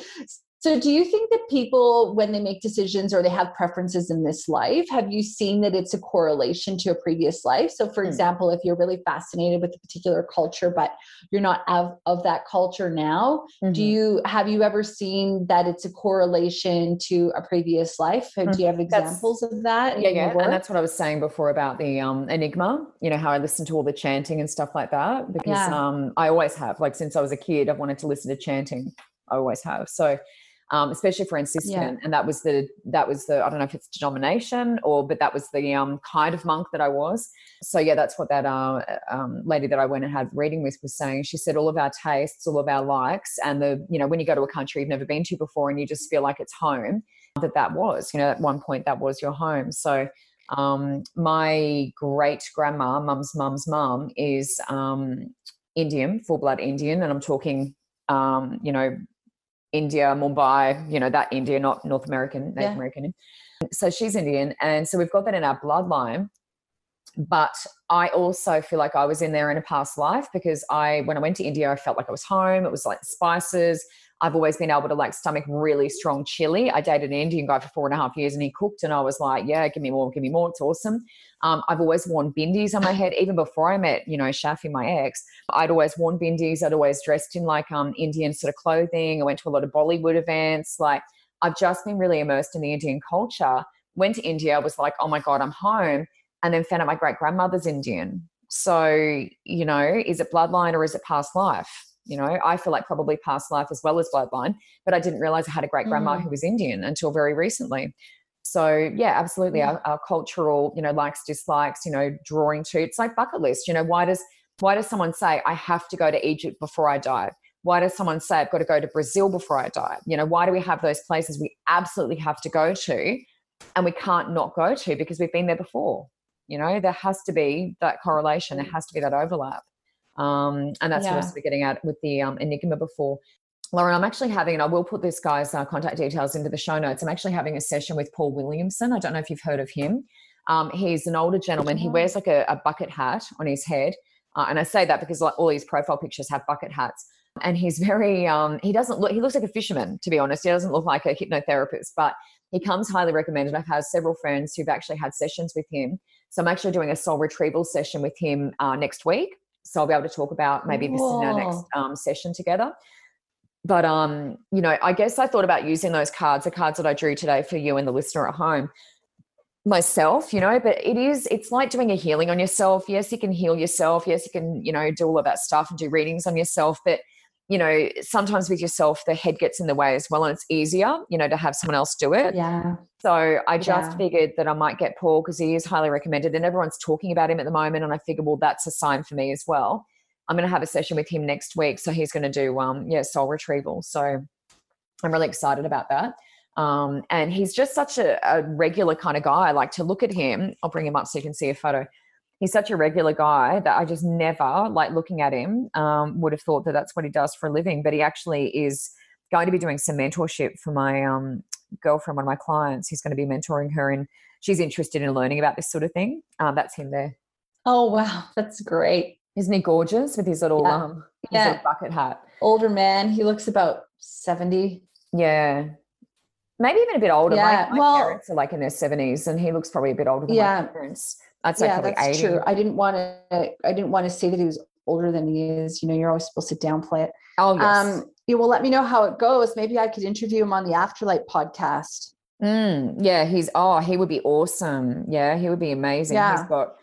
So, do you think that people, when they make decisions or they have preferences in this life, have you seen that it's a correlation to a previous life? So, for mm. example, if you're really fascinated with a particular culture, but you're not of, of that culture now, mm-hmm. do you have you ever seen that it's a correlation to a previous life? Mm. Do you have examples that's, of that? Yeah, yeah, and that's what I was saying before about the um, enigma. You know how I listen to all the chanting and stuff like that because yeah. um, I always have. Like since I was a kid, I've wanted to listen to chanting. I always have. So um, especially Franciscan, yeah. and that was the that was the I don't know if it's denomination or but that was the um, kind of monk that I was. So yeah, that's what that uh, um, lady that I went and had reading with was saying. She said all of our tastes, all of our likes, and the you know when you go to a country you've never been to before and you just feel like it's home. That that was you know at one point that was your home. So um, my great grandma, mum's mum's mum, is um, Indian, full blood Indian, and I'm talking, um, you know, India, Mumbai, you know, that India, not North American, Native yeah. American. So she's Indian. And so we've got that in our bloodline. But I also feel like I was in there in a past life because I, when I went to India, I felt like I was home. It was like spices. I've always been able to like stomach really strong chili. I dated an Indian guy for four and a half years and he cooked, and I was like, yeah, give me more, give me more. It's awesome. Um, I've always worn bindis on my head, even before I met, you know, Shafi, my ex. I'd always worn bindis. I'd always dressed in like um, Indian sort of clothing. I went to a lot of Bollywood events. Like, I've just been really immersed in the Indian culture. Went to India, was like, oh my God, I'm home. And then found out my great grandmother's Indian. So, you know, is it bloodline or is it past life? You know, I feel like probably past life as well as bloodline, but I didn't realize I had a great grandma mm. who was Indian until very recently. So yeah, absolutely. Our, our, cultural, you know, likes, dislikes, you know, drawing to it's like bucket list. You know, why does why does someone say I have to go to Egypt before I die? Why does someone say I've got to go to Brazil before I die? You know, why do we have those places we absolutely have to go to and we can't not go to because we've been there before? You know, there has to be that correlation. There has to be that overlap. Um, and that's yeah. what I was getting at with the um, Enigma before. Lauren, I'm actually having, and I will put this guy's uh, contact details into the show notes. I'm actually having a session with Paul Williamson. I don't know if you've heard of him. Um, he's an older gentleman. He wears like a, a bucket hat on his head. Uh, and I say that because like all his profile pictures have bucket hats. And he's very, um, he doesn't look, he looks like a fisherman, to be honest. He doesn't look like a hypnotherapist, but he comes highly recommended. I've had several friends who've actually had sessions with him. So I'm actually doing a soul retrieval session with him uh, next week. So I'll be able to talk about maybe this in our next um, session together. But um, you know, I guess I thought about using those cards, the cards that I drew today for you and the listener at home, myself, you know, but it is, it's like doing a healing on yourself. Yes, you can heal yourself. Yes, you can, you know, do all of that stuff and do readings on yourself. But you know, sometimes with yourself, the head gets in the way as well. And it's easier, you know, to have someone else do it. Yeah. So I just yeah. figured that I might get Paul because he is highly recommended and everyone's talking about him at the moment. And I figured, well, that's a sign for me as well. I'm going to have a session with him next week. So he's going to do, um, yeah, soul retrieval. So I'm really excited about that. Um, and he's just such a, a regular kind of guy. I like to look at him. I'll bring him up so you can see a photo he's such a regular guy that I just never, like looking at him, um, would have thought that that's what he does for a living. But he actually is going to be doing some mentorship for my um, girlfriend, one of my clients. He's going to be mentoring her, and she's interested in learning about this sort of thing. Um, that's him there. Oh wow, that's great! Isn't he gorgeous with his little yeah. um, his yeah. little bucket hat? Older man. He looks about seventy. Yeah, maybe even a bit older. Yeah. My, my well, parents are like in their seventies, and he looks probably a bit older than yeah. my parents. I'd yeah, that's 80. true. I didn't want to. I didn't want to say that he was older than he is. You know, you're always supposed to downplay it. Oh yes. Um, you will let me know how it goes. Maybe I could interview him on the Afterlight podcast. Mm, yeah, he's oh, he would be awesome. Yeah, he would be amazing. Yeah. He's got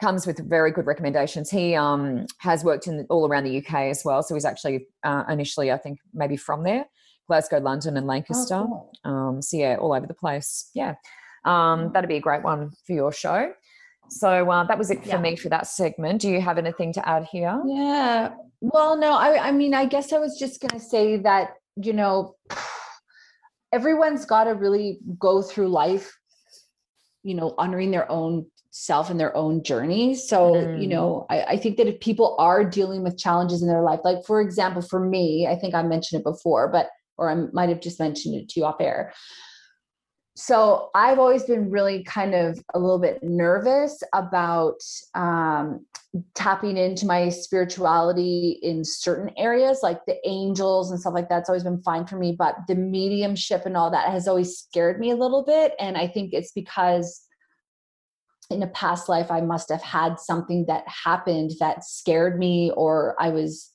comes with very good recommendations. He um has worked in all around the UK as well. So he's actually uh, initially, I think, maybe from there, Glasgow, London, and Lancaster. Oh, cool. Um, so yeah, all over the place. Yeah, um, that'd be a great one for your show. So uh, that was it for yeah. me for that segment. Do you have anything to add here? Yeah. Well, no, I, I mean, I guess I was just going to say that, you know, everyone's got to really go through life, you know, honoring their own self and their own journey. So, mm. you know, I, I think that if people are dealing with challenges in their life, like for example, for me, I think I mentioned it before, but, or I might have just mentioned it to you off air so I've always been really kind of a little bit nervous about um, tapping into my spirituality in certain areas, like the angels and stuff like that's always been fine for me. But the mediumship and all that has always scared me a little bit. And I think it's because in a past life, I must have had something that happened that scared me, or I was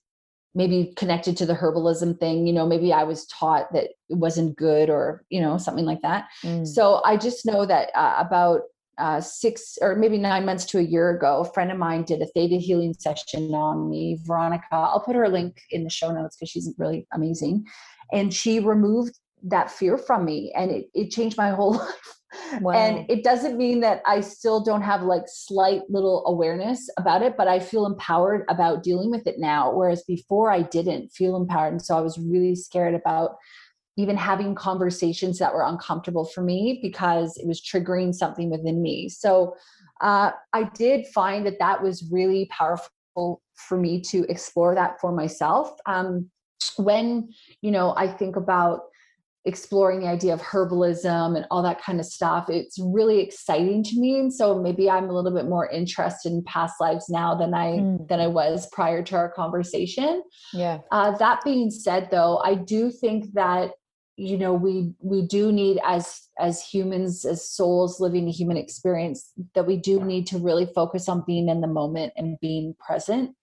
maybe connected to the herbalism thing you know maybe i was taught that it wasn't good or you know something like that. Mm. so i just know that uh, about uh, six or maybe nine months to a year ago a friend of mine did a theta healing session on me veronica. I'll put her link in the show notes because she's really amazing. And she removed that fear from me and it, it changed my whole life Wow. And it doesn't mean that I still don't have like slight little awareness about it, but I feel empowered about dealing with it now. Whereas before I didn't feel empowered. And so I was really scared about even having conversations that were uncomfortable for me because it was triggering something within me. So uh, I did find that that was really powerful for me to explore that for myself. Um, when, you know, I think about exploring the idea of herbalism and all that kind of stuff it's really exciting to me. And so maybe i'm a little bit more interested in past lives now than i mm. than i was prior to our conversation. Yeah. Uh, that being said though i do think that you know we we do need as as humans as souls living a human experience that we do need to really focus on being in the moment and being present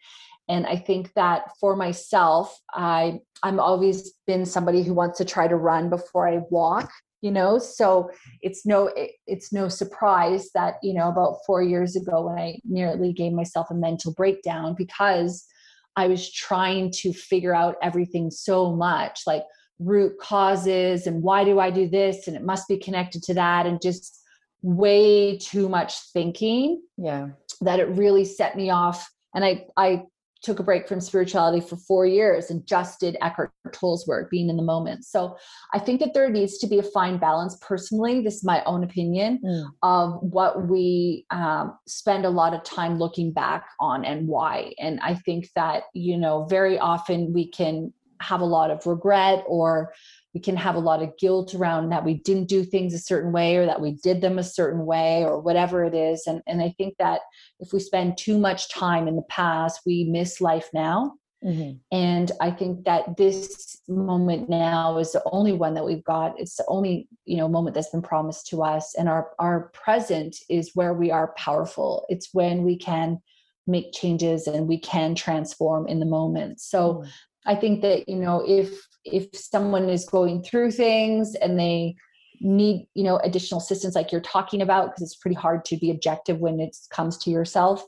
and i think that for myself i i'm always been somebody who wants to try to run before i walk you know? So it's no it, it's no surprise that you know about 4 years ago when i nearly gave myself a mental breakdown because i was trying to figure out everything so much like root causes and why do i do this and it must be connected to that and just way too much thinking yeah. that it really set me off. And i i took a break from spirituality for four years and just did Eckhart Tolle's work, being in the moment. So I think that there needs to be a fine balance. Personally, this is my own opinion mm. of what we um, spend a lot of time looking back on and why. And I think that, you know, very often we can have a lot of regret or we can have a lot of guilt around that we didn't do things a certain way or that we did them a certain way or whatever it is. And and i think that if we spend too much time in the past we miss life now. Mm-hmm. and i think that this moment now is the only one that we've got. It's the only you know moment that's been promised to us. And our our present is where we are powerful. It's when we can make changes and we can transform in the moment. So mm. I think that you know if if someone is going through things and they need you know additional assistance like you're talking about because it's pretty hard to be objective when it comes to yourself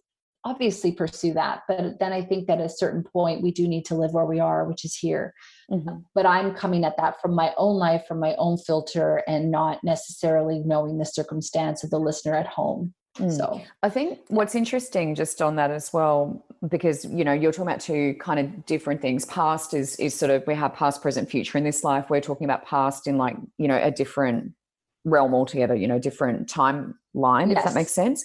obviously pursue that. But then i think that at a certain point we do need to live where we are which is here. Mm-hmm. but i'm coming at that from my own life from my own filter and not necessarily knowing the circumstance of the listener at home Mm. So I think what's interesting just on that as well, because you know, you're talking about two kind of different things. Past is is sort of we have past, present, future in this life. We're talking about past in like, you know, a different realm altogether, you know, different timeline, yes. if that makes sense.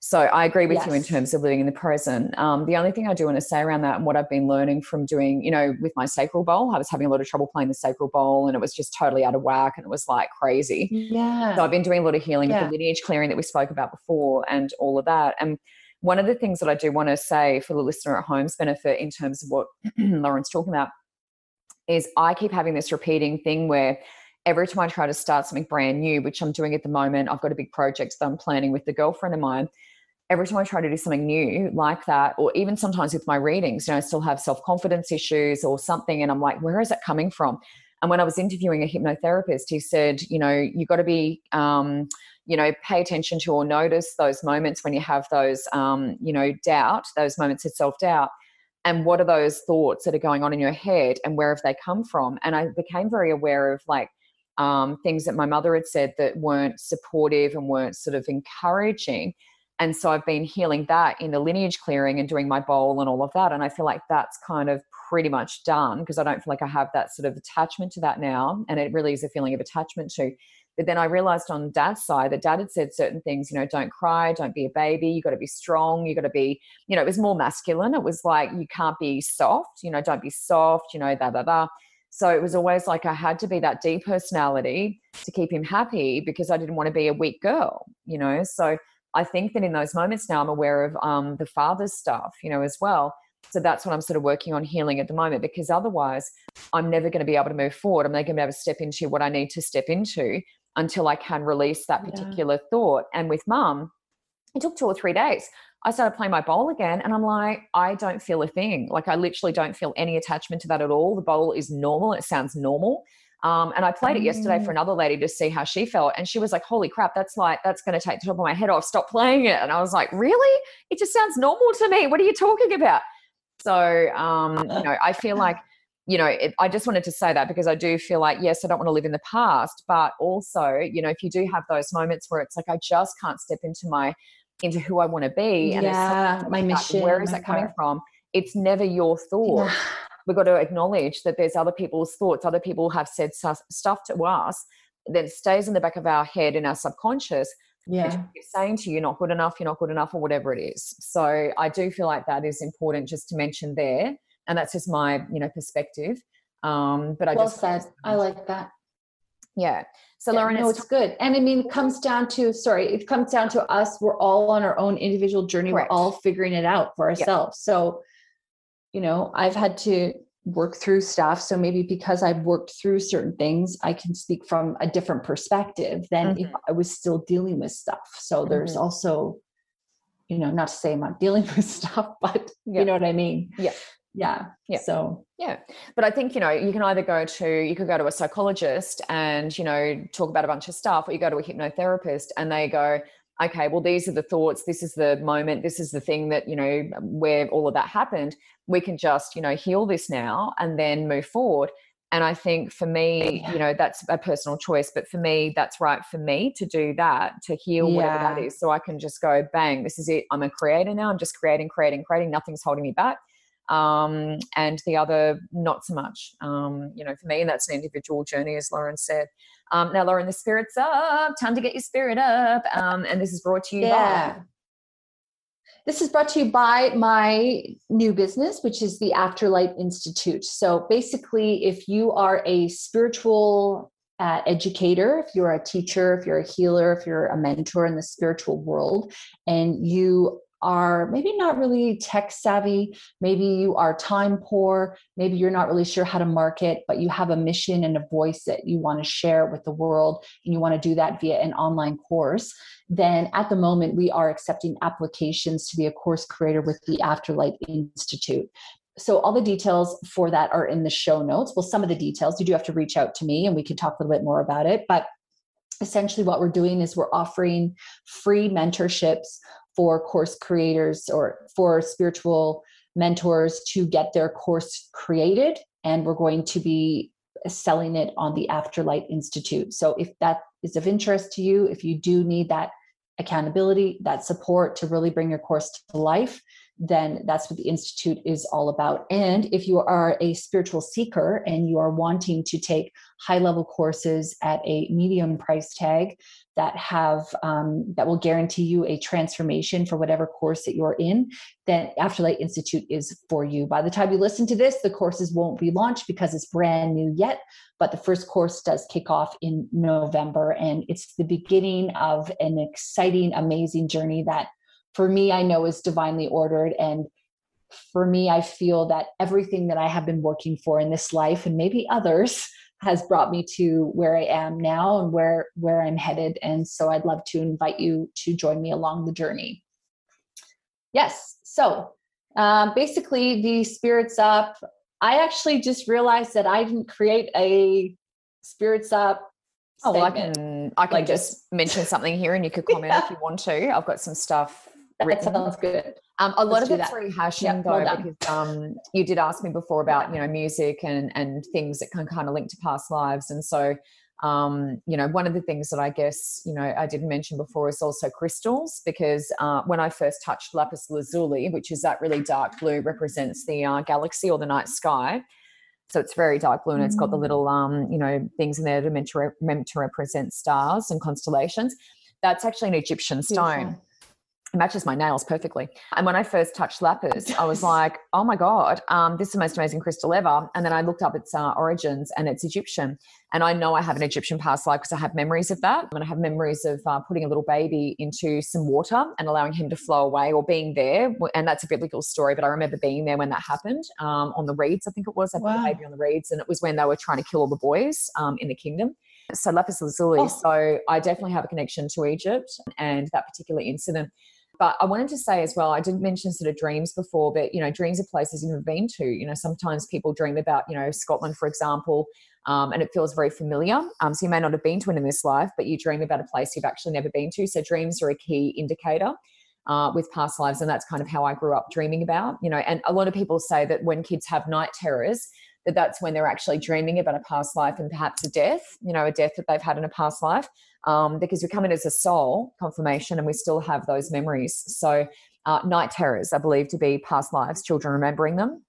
So I agree with yes. you in terms of living in the present. Um, the only thing I do want to say around that and what I've been learning from doing, you know, with my sacral bowl, I was having a lot of trouble playing the sacral bowl and it was just totally out of whack and it was like crazy. Yeah. So I've been doing a lot of healing yeah. the lineage clearing that we spoke about before and all of that. And one of the things that I do want to say for the listener at home's benefit in terms of what Lauren's talking about is I keep having this repeating thing where every time I try to start something brand new, which I'm doing at the moment, I've got a big project that I'm planning with the girlfriend of mine every time I try to do something new like that, or even sometimes with my readings, you know, I still have self confidence issues or something. And I'm like, where is that coming from? And when I was interviewing a hypnotherapist, he said, you know, you've got to be, um, you know, pay attention to or notice those moments when you have those, um, you know, doubt, those moments of self doubt. And what are those thoughts that are going on in your head and where have they come from? And I became very aware of like, um, things that my mother had said that weren't supportive and weren't sort of encouraging and so I've been healing that in the lineage clearing and doing my bowl and all of that. And I feel like that's kind of pretty much done because I don't feel like I have that sort of attachment to that now. And it really is a feeling of attachment to. But then I realized on dad's side that dad had said certain things, you know, don't cry, don't be a baby, you got to be strong, you got to be, you know, it was more masculine. It was like, you can't be soft, you know, don't be soft, you know, blah, blah, blah. So it was always like I had to be that D personality to keep him happy because I didn't want to be a weak girl, you know. So I think that in those moments now I'm aware of um, the father's stuff, you know, as well. So that's what I'm sort of working on healing at the moment because otherwise I'm never going to be able to move forward. I'm never going to be able to step into what I need to step into until I can release that particular yeah. thought. And with mum, it took two or three days. I started playing my bowl again and I'm like, I don't feel a thing. Like I literally don't feel any attachment to that at all. The bowl is normal. It sounds normal. Um, and I played it yesterday for mm. another lady to see how she felt. And she was like, holy crap, that's like, that's going to take the top of my head off. Stop playing it. And I was like, really? It just sounds normal to me. What are you talking about? So, um, you know, I feel like, you know, it, I just wanted to say that because I do feel like, yes, I don't want to live in the past, but also, you know, if you do have those moments where it's like, I just can't step into my, into who I want to be. And yeah, my mission. Where is that coming heart. from? It's never your thought. Yeah we've got to acknowledge that there's other people's thoughts other people have said stuff to us that stays in the back of our head in our subconscious yeah saying to you you're not good enough you're not good enough or whatever it is so i do feel like that is important just to mention there and that's just my you know perspective um but i well just said i like that yeah so yeah, lauren no, it's, good and i mean it comes down to sorry it comes down to us we're all on our own individual journey Correct. we're all figuring it out for ourselves yeah. so you know i've had to work through stuff so maybe because i've worked through certain things i can speak from a different perspective than mm-hmm. if i was still dealing with stuff so mm-hmm. there's also you know not to say i'm not dealing with stuff but yeah. you know what i mean yeah yeah yeah so yeah but i think you know you can either go to you could go to a psychologist and you know talk about a bunch of stuff or you go to a hypnotherapist and they go okay, well, these are the thoughts, this is the moment, this is the thing that, you know, where all of that happened. We can just, you know, heal this now and then move forward. And I think for me, you know, that's a personal choice, but for me, that's right for me to do that, to heal yeah. whatever that is. So I can just go, bang, this is it. I'm a creator now. I'm just creating, creating, creating. Nothing's holding me back. Um, and the other, not so much. Um, you know, for me, that's an individual journey, as Lauren said. Um, now, Lauren, the spirit's up. Time to get your spirit up. Um, and this is brought to you yeah. by. This is brought to you by my new business, which is the Afterlight Institute. So basically, if you are a spiritual uh, educator, if you're a teacher, if you're a healer, if you're a mentor in the spiritual world, and you are maybe not really tech savvy, maybe you are time poor, maybe you're not really sure how to market, but you have a mission and a voice that you want to share with the world, and you want to do that via an online course, then at the moment we are accepting applications to be a course creator with the Afterlight Institute. So all the details for that are in the show notes. Well, some of the details, you do have to reach out to me and we can talk a little bit more about it. But essentially what we're doing is we're offering free mentorships for course creators or for spiritual mentors to get their course created. And we're going to be selling it on the Afterlight Institute. So if that is of interest to you, if you do need that accountability, that support to really bring your course to life, then that's what the Institute is all about. And if you are a spiritual seeker and you are wanting to take high level courses at a medium price tag that have um, that will guarantee you a transformation for whatever course that you're in, then Afterlight Institute is for you. By the time you listen to this, the courses won't be launched because it's brand new yet. But the first course does kick off in November, and it's the beginning of an exciting, amazing journey that for me, I know is divinely ordered. And for me, I feel that everything that I have been working for in this life and maybe others has brought me to where I am now and where where I'm headed. And so I'd love to invite you to join me along the journey. Yes. So um, basically, the spirits up. I actually just realized that I didn't create a spirits up Oh, well, I can I can like just mention something here, and you could comment yeah. if you want to. I've got some stuff that written. sounds good. Um, a lot Let's of it's rehashing yep, though, well because um, you did ask me before about you know music and and things that can kind of link to past lives, and so um, you know one of the things that I guess you know I didn't mention before is also crystals because uh, when I first touched lapis lazuli, which is that really dark blue, represents the uh, galaxy or the night sky. So it's very dark blue and it's got the mm. little, um, you know, things in there to meant to, re- meant to represent stars and constellations. That's actually an Egyptian stone. Beautiful matches my nails perfectly. And when I first touched lapis, I was like, oh my God, um, this is the most amazing crystal ever. And then I looked up its uh, origins and it's Egyptian. And I know I have an Egyptian past life because I have memories of that. And I have memories of uh, putting a little baby into some water and allowing him to flow away or being there. And that's a biblical story, but I remember being there when that happened um, on the reeds, I think it was. I wow. put the baby on the reeds. And it was when they were trying to kill all the boys um, in the kingdom. So lapis lazuli. Oh. So I definitely have a connection to Egypt and that particular incident. But I wanted to say as well, I didn't mention sort of dreams before, but you know, dreams are places you've never been to. You know, sometimes people dream about, you know, Scotland, for example, um, and it feels very familiar. Um, so you may not have been to it in this life, but you dream about a place you've actually never been to. So dreams are a key indicator. Uh, with past lives, and that's kind of how I grew up dreaming about, you know. And a lot of people say that when kids have night terrors, that that's when they're actually dreaming about a past life and perhaps a death, you know, a death that they've had in a past life um, because we come in as a soul confirmation and we still have those memories. So, uh, night terrors are believed to be past lives, children remembering them.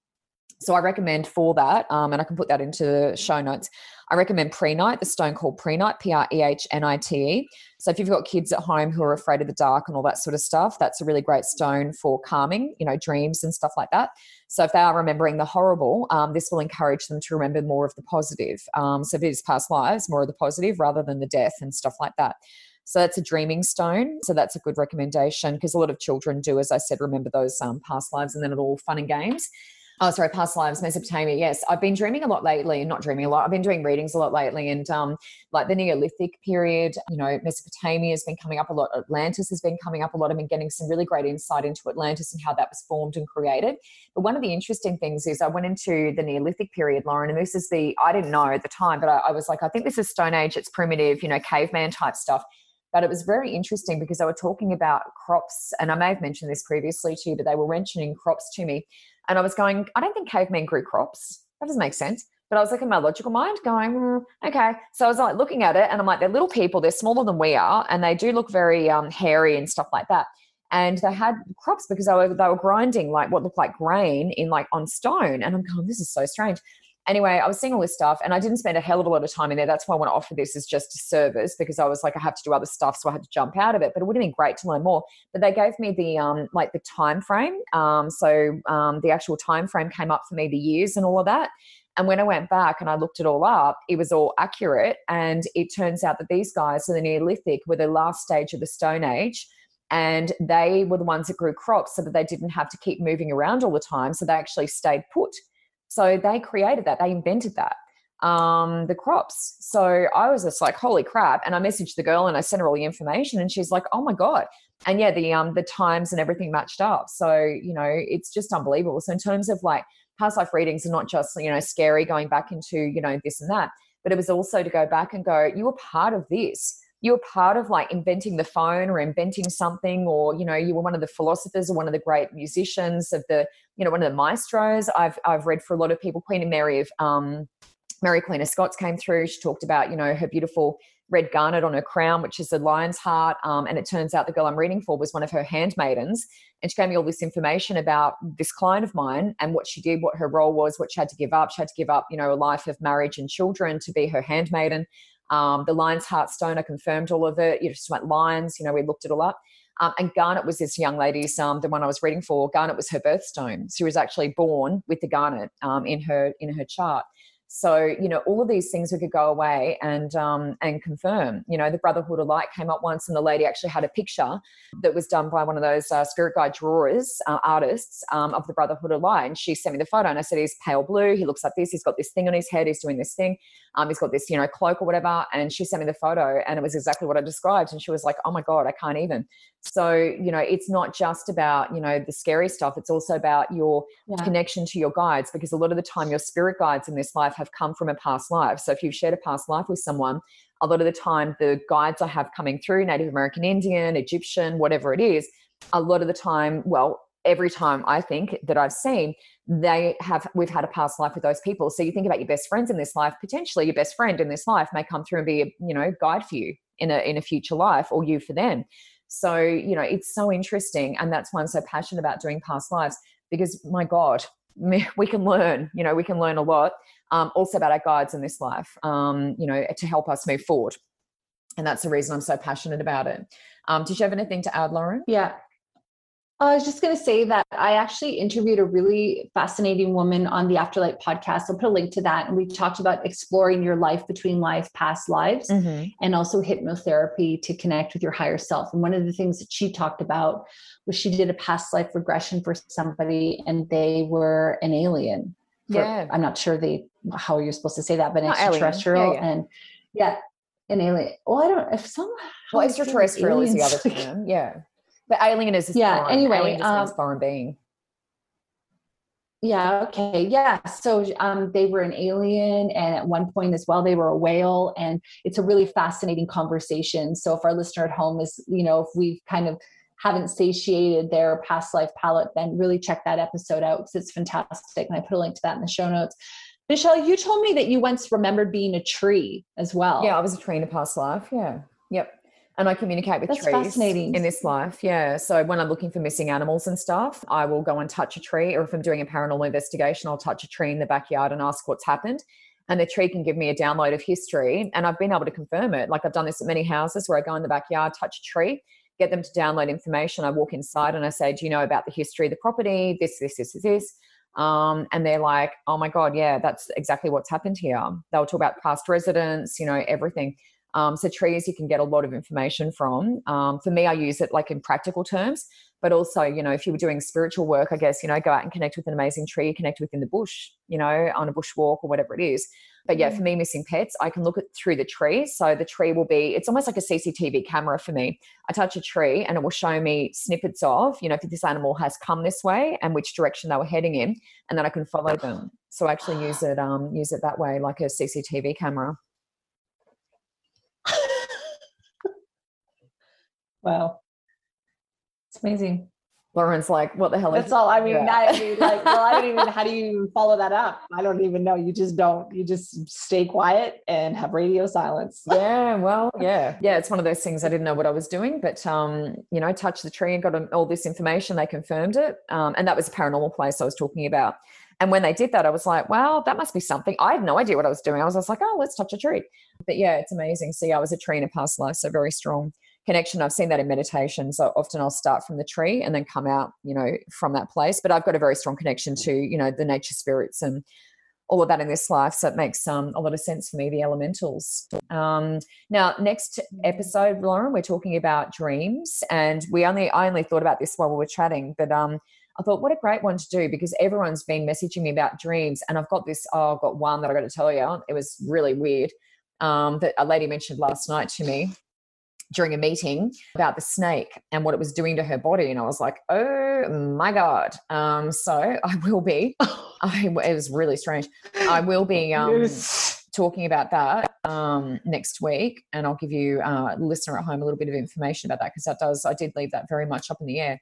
So, I recommend for that, um, and I can put that into the show notes. I recommend Prehnite, the stone called Prehnite, P R E H N I T E. So if you've got kids at home who are afraid of the dark and all that sort of stuff, that's a really great stone for calming, you know, dreams and stuff like that. So if they are remembering the horrible, um, this will encourage them to remember more of the positive. Um, so if it is past lives, more of the positive rather than the death and stuff like that. So that's a dreaming stone. So that's a good recommendation because a lot of children do, as I said, remember those um, past lives and then it's all fun and games. Oh, sorry, past lives, Mesopotamia. Yes, I've been dreaming a lot lately, and not dreaming a lot. I've been doing readings a lot lately, and um, like the Neolithic period, you know, Mesopotamia has been coming up a lot. Atlantis has been coming up a lot. I've been getting some really great insight into Atlantis and how that was formed and created. But one of the interesting things is I went into the Neolithic period, Lauren, and this is the I didn't know at the time, but I, I was like, I think this is Stone Age. It's primitive, you know, caveman type stuff but it was very interesting because they were talking about crops and i may have mentioned this previously to you but they were mentioning crops to me and I was going, I don't think cavemen grew crops. That doesn't make sense. But I was like in my logical mind going, mm, okay. So I was like looking at it and I'm like, they're little people, they're smaller than we are, and they do look very um, hairy and stuff like that. And they had crops because they were, they were grinding like what looked like grain in like on stone. And I'm going, this is so strange anyway, I was seeing all this stuff and I didn't spend a hell of a lot of time in there. That's why I want to offer this as just a service because I was like, I have to do other stuff. So I had to jump out of it, but it would have been great to learn more. But they gave me the, um, like the time frame. Um, so um, the actual time frame came up for me, the years and all of that. And when I went back and I looked it all up, it was all accurate. And it turns out that these guys, so the Neolithic, were the last stage of the Stone Age and they were the ones that grew crops so that they didn't have to keep moving around all the time so they actually stayed put so they created that, they invented that. Um, the crops. So I was just like, holy crap. And I messaged the girl and I sent her all the information and she's like, oh my God. And yeah, the um the times and everything matched up. So, you know, it's just unbelievable. So in terms of like past life readings are not just, you know, scary going back into, you know, this and that, but it was also to go back and go, you were part of this you were part of like inventing the phone or inventing something or you know you were one of the philosophers or one of the great musicians of the you know one of the maestros. I've i've read for a lot of people queen and mary of um mary queen of scots came through. She talked about you know her beautiful red garnet on her crown which is a lion's heart um, and it turns out the girl i'm reading for was one of her handmaidens. And she gave me all this information about this client of mine and what she did what her role was what she had to give up. She had to give up you know a life of marriage and children to be her handmaiden um, the Lion's Heart Stone, I confirmed all of it. You just went Lions, you know, we looked it all up. Um, and Garnet was this young lady's, um, the one I was reading for. Garnet was her birthstone. She was actually born with the garnet um, in her in her chart. So, you know, all of these things we could go away and um, and confirm. You know, the Brotherhood of Light came up once, and the lady actually had a picture that was done by one of those uh, spirit guide drawers, uh, artists um, of the Brotherhood of Light. And she sent me the photo, and I said, "He's pale blue. He looks like this. He's got this thing on his head. He's doing this thing. Um, he's got this, you know, cloak or whatever." And she sent me the photo, and it was exactly what I described. And she was like, "Oh my god, I can't even." So, you know, it's not just about, you know, the scary stuff. It's also about your yeah. connection to your guides because a lot of the time your spirit guides in this life have come from a past life. So if you've shared a past life with someone, a lot of the time the guides I have coming through, Native American Indian, Egyptian, whatever it is, a lot of the time, well, every time I think that I've seen, they have we've had a past life with those people. So you think about your best friends in this life, potentially your best friend in this life may come through and be a, you know, guide for you in a in a future life or you for them. So, you know, it's so interesting. And that's why I'm so passionate about doing past lives because my God, we can learn, you know, we can learn a lot um, also about our guides in this life, um, you know, to help us move forward. And that's the reason I'm so passionate about it. Um, did you have anything to add, Lauren? Yeah. I was just going to say that I actually interviewed a really fascinating woman on the Afterlife podcast. I'll put a link to that. And we talked about exploring your life between lives, past lives, mm-hmm. and also hypnotherapy to connect with your higher self. And one of the things that she talked about was she did a past life regression for somebody and they were an alien. For, yeah. I'm not sure they how you're supposed to say that, but not extraterrestrial. Yeah, yeah. And yeah, an alien. Well, I don't if some well extraterrestrial is the other term. Yeah. But alien is yeah. Foreign. Anyway, alien just um, means foreign being. Yeah. Okay. Yeah. So um, they were an alien, and at one point as well, they were a whale, and it's a really fascinating conversation. So if our listener at home is, you know, if we've kind of haven't satiated their past life palette, then really check that episode out because it's fantastic. And I put a link to that in the show notes. Michelle, you told me that you once remembered being a tree as well. Yeah, I was a tree in a past life. Yeah. Yep and I communicate with That's trees fascinating. in this life. Yeah. So when I'm looking for missing animals and stuff, I will go and touch a tree, or if I'm doing a paranormal investigation, I'll touch a tree in the backyard and ask what's happened. And the tree can give me a download of history. And I've been able to confirm it. Like I've done this at many houses where I go in the backyard, touch a tree, get them to download information. I walk inside and I say, Do you know about the history of the property? This, this, this, this, this. Um, and they're like, Oh my God, yeah, that's exactly what's happened here. They'll talk about past residents, you know, everything. Um, so trees you can get a lot of information from. Um, for me, I use it like in practical terms, but also, you know, if you were doing spiritual work, I guess, you know, go out and connect with an amazing tree, connect within the bush, you know, on a bush walk or whatever it is. But yeah, for mm. me, missing pets, I can look at through the tree. So the tree will be, it's almost like a CCTV camera for me. I touch a tree and it will show me snippets of, you know, if this animal has come this way and which direction they were heading in, and then I can follow them. So I actually use it, um, use it that way, like a CCTV camera. Wow. It's amazing. Lauren's like, what the hell That's all. I mean, yeah. I mean, like, well, I don't even, how do you follow that up? I don't even know. You just don't, you just stay quiet and have radio silence. Yeah. Well, yeah. Yeah. It's one of those things I didn't know what I was doing, but, um, you know, touched the tree and got all this information. They confirmed it. Um, and that was a paranormal place I was talking about. And when they did that, I was like, wow, that must be something. I had no idea what I was doing. I was, I was like, oh, let's touch a tree. But yeah, it's amazing. See, I was a tree in a past life, so very strong connection. I've seen that in meditation. So often I'll start from the tree and then come out, you know, from that place. But I've got a very strong connection to, you know, the nature spirits and all of that in this life. So it makes um, a lot of sense for me, the elementals. Um, now, next episode, Lauren, we're talking about dreams. And we only, I only thought about this while we were chatting, but um, I thought, what a great one to do because everyone's been messaging me about dreams. And I've got this, oh, I've got one that I got to tell you. It was really weird um, that a lady mentioned last night to me during a meeting about the snake and what it was doing to her body. And I was like, oh my God. Um, so I will be, I, it was really strange. I will be um, yes. talking about that um, next week. And I'll give you, uh, listener at home, a little bit of information about that because that does, I did leave that very much up in the air.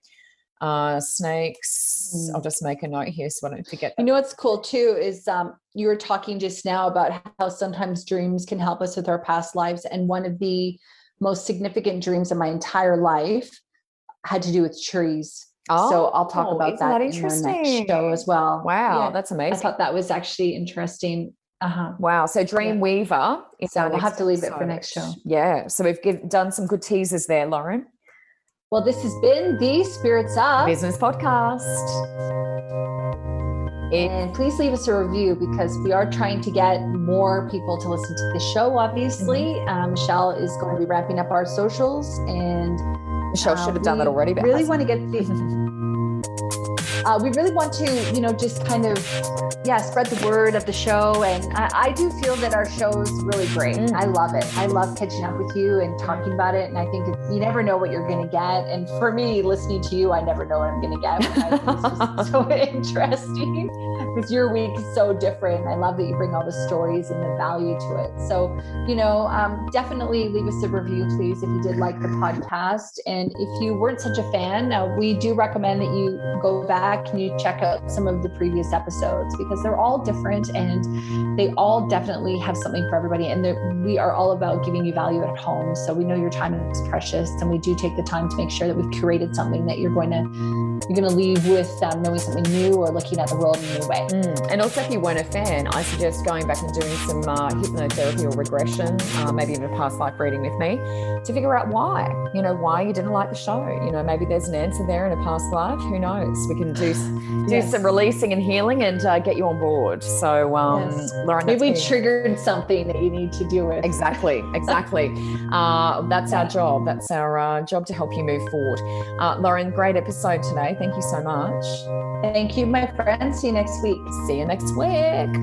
Uh, snakes. Mm. I'll just make a note here so I don't forget. That. You know what's cool too is um, you were talking just now about how sometimes dreams can help us with our past lives, and one of the most significant dreams of my entire life had to do with trees. Oh, so I'll talk about that, that in our next show as well. Wow, yeah. that's amazing. I thought that was actually interesting. Uh-huh. Wow. So Dream yeah. Weaver. so we'll have to leave episode. it for next show. Yeah. So we've give, done some good teasers there, Lauren. Well, this has been the Spirits Up Business Podcast. And please leave us a review because we are trying to get more people to listen to the show, obviously. Um, Michelle is going to be wrapping up our socials and Michelle uh, should have done that already. But really want to get the uh, we really want to, you know, just kind of, yeah, spread the word of the show. And I, I do feel that our show is really great. Mm. I love it. I love catching up with you and talking about it. And I think you never know what you're going to get. And for me, listening to you, I never know what I'm going to get. It's just so interesting because your week is so different. I love that you bring all the stories and the value to it. So, you know, um, definitely leave us a review, please, if you did like the podcast. And if you weren't such a fan, uh, we do recommend that you go back and you check out some of the previous episodes because they're all different and they all definitely have something for everybody. And we are all about giving you value at home. So we know your time is precious, and we do take the time to make sure that we've curated something that you're going to you're going to leave with um, knowing something new or looking at the world in a new way. Mm. And also, if you weren't a fan, I suggest going back and doing some uh, hypnotherapy or regression, uh, maybe even a past life reading with me, to figure out why. You know, why you didn't like the show. You know, maybe there's an answer there in a past life. Who knows? We can do do yes. some releasing and healing and uh, get you on board. So, um, yes. Lauren, maybe we triggered something that you need to deal with. Exactly, exactly. Uh, that's our job. That's our uh, job to help you move forward. Uh, Lauren, great episode today. Thank you so much. Thank you, my friend. See you next week. See you next week.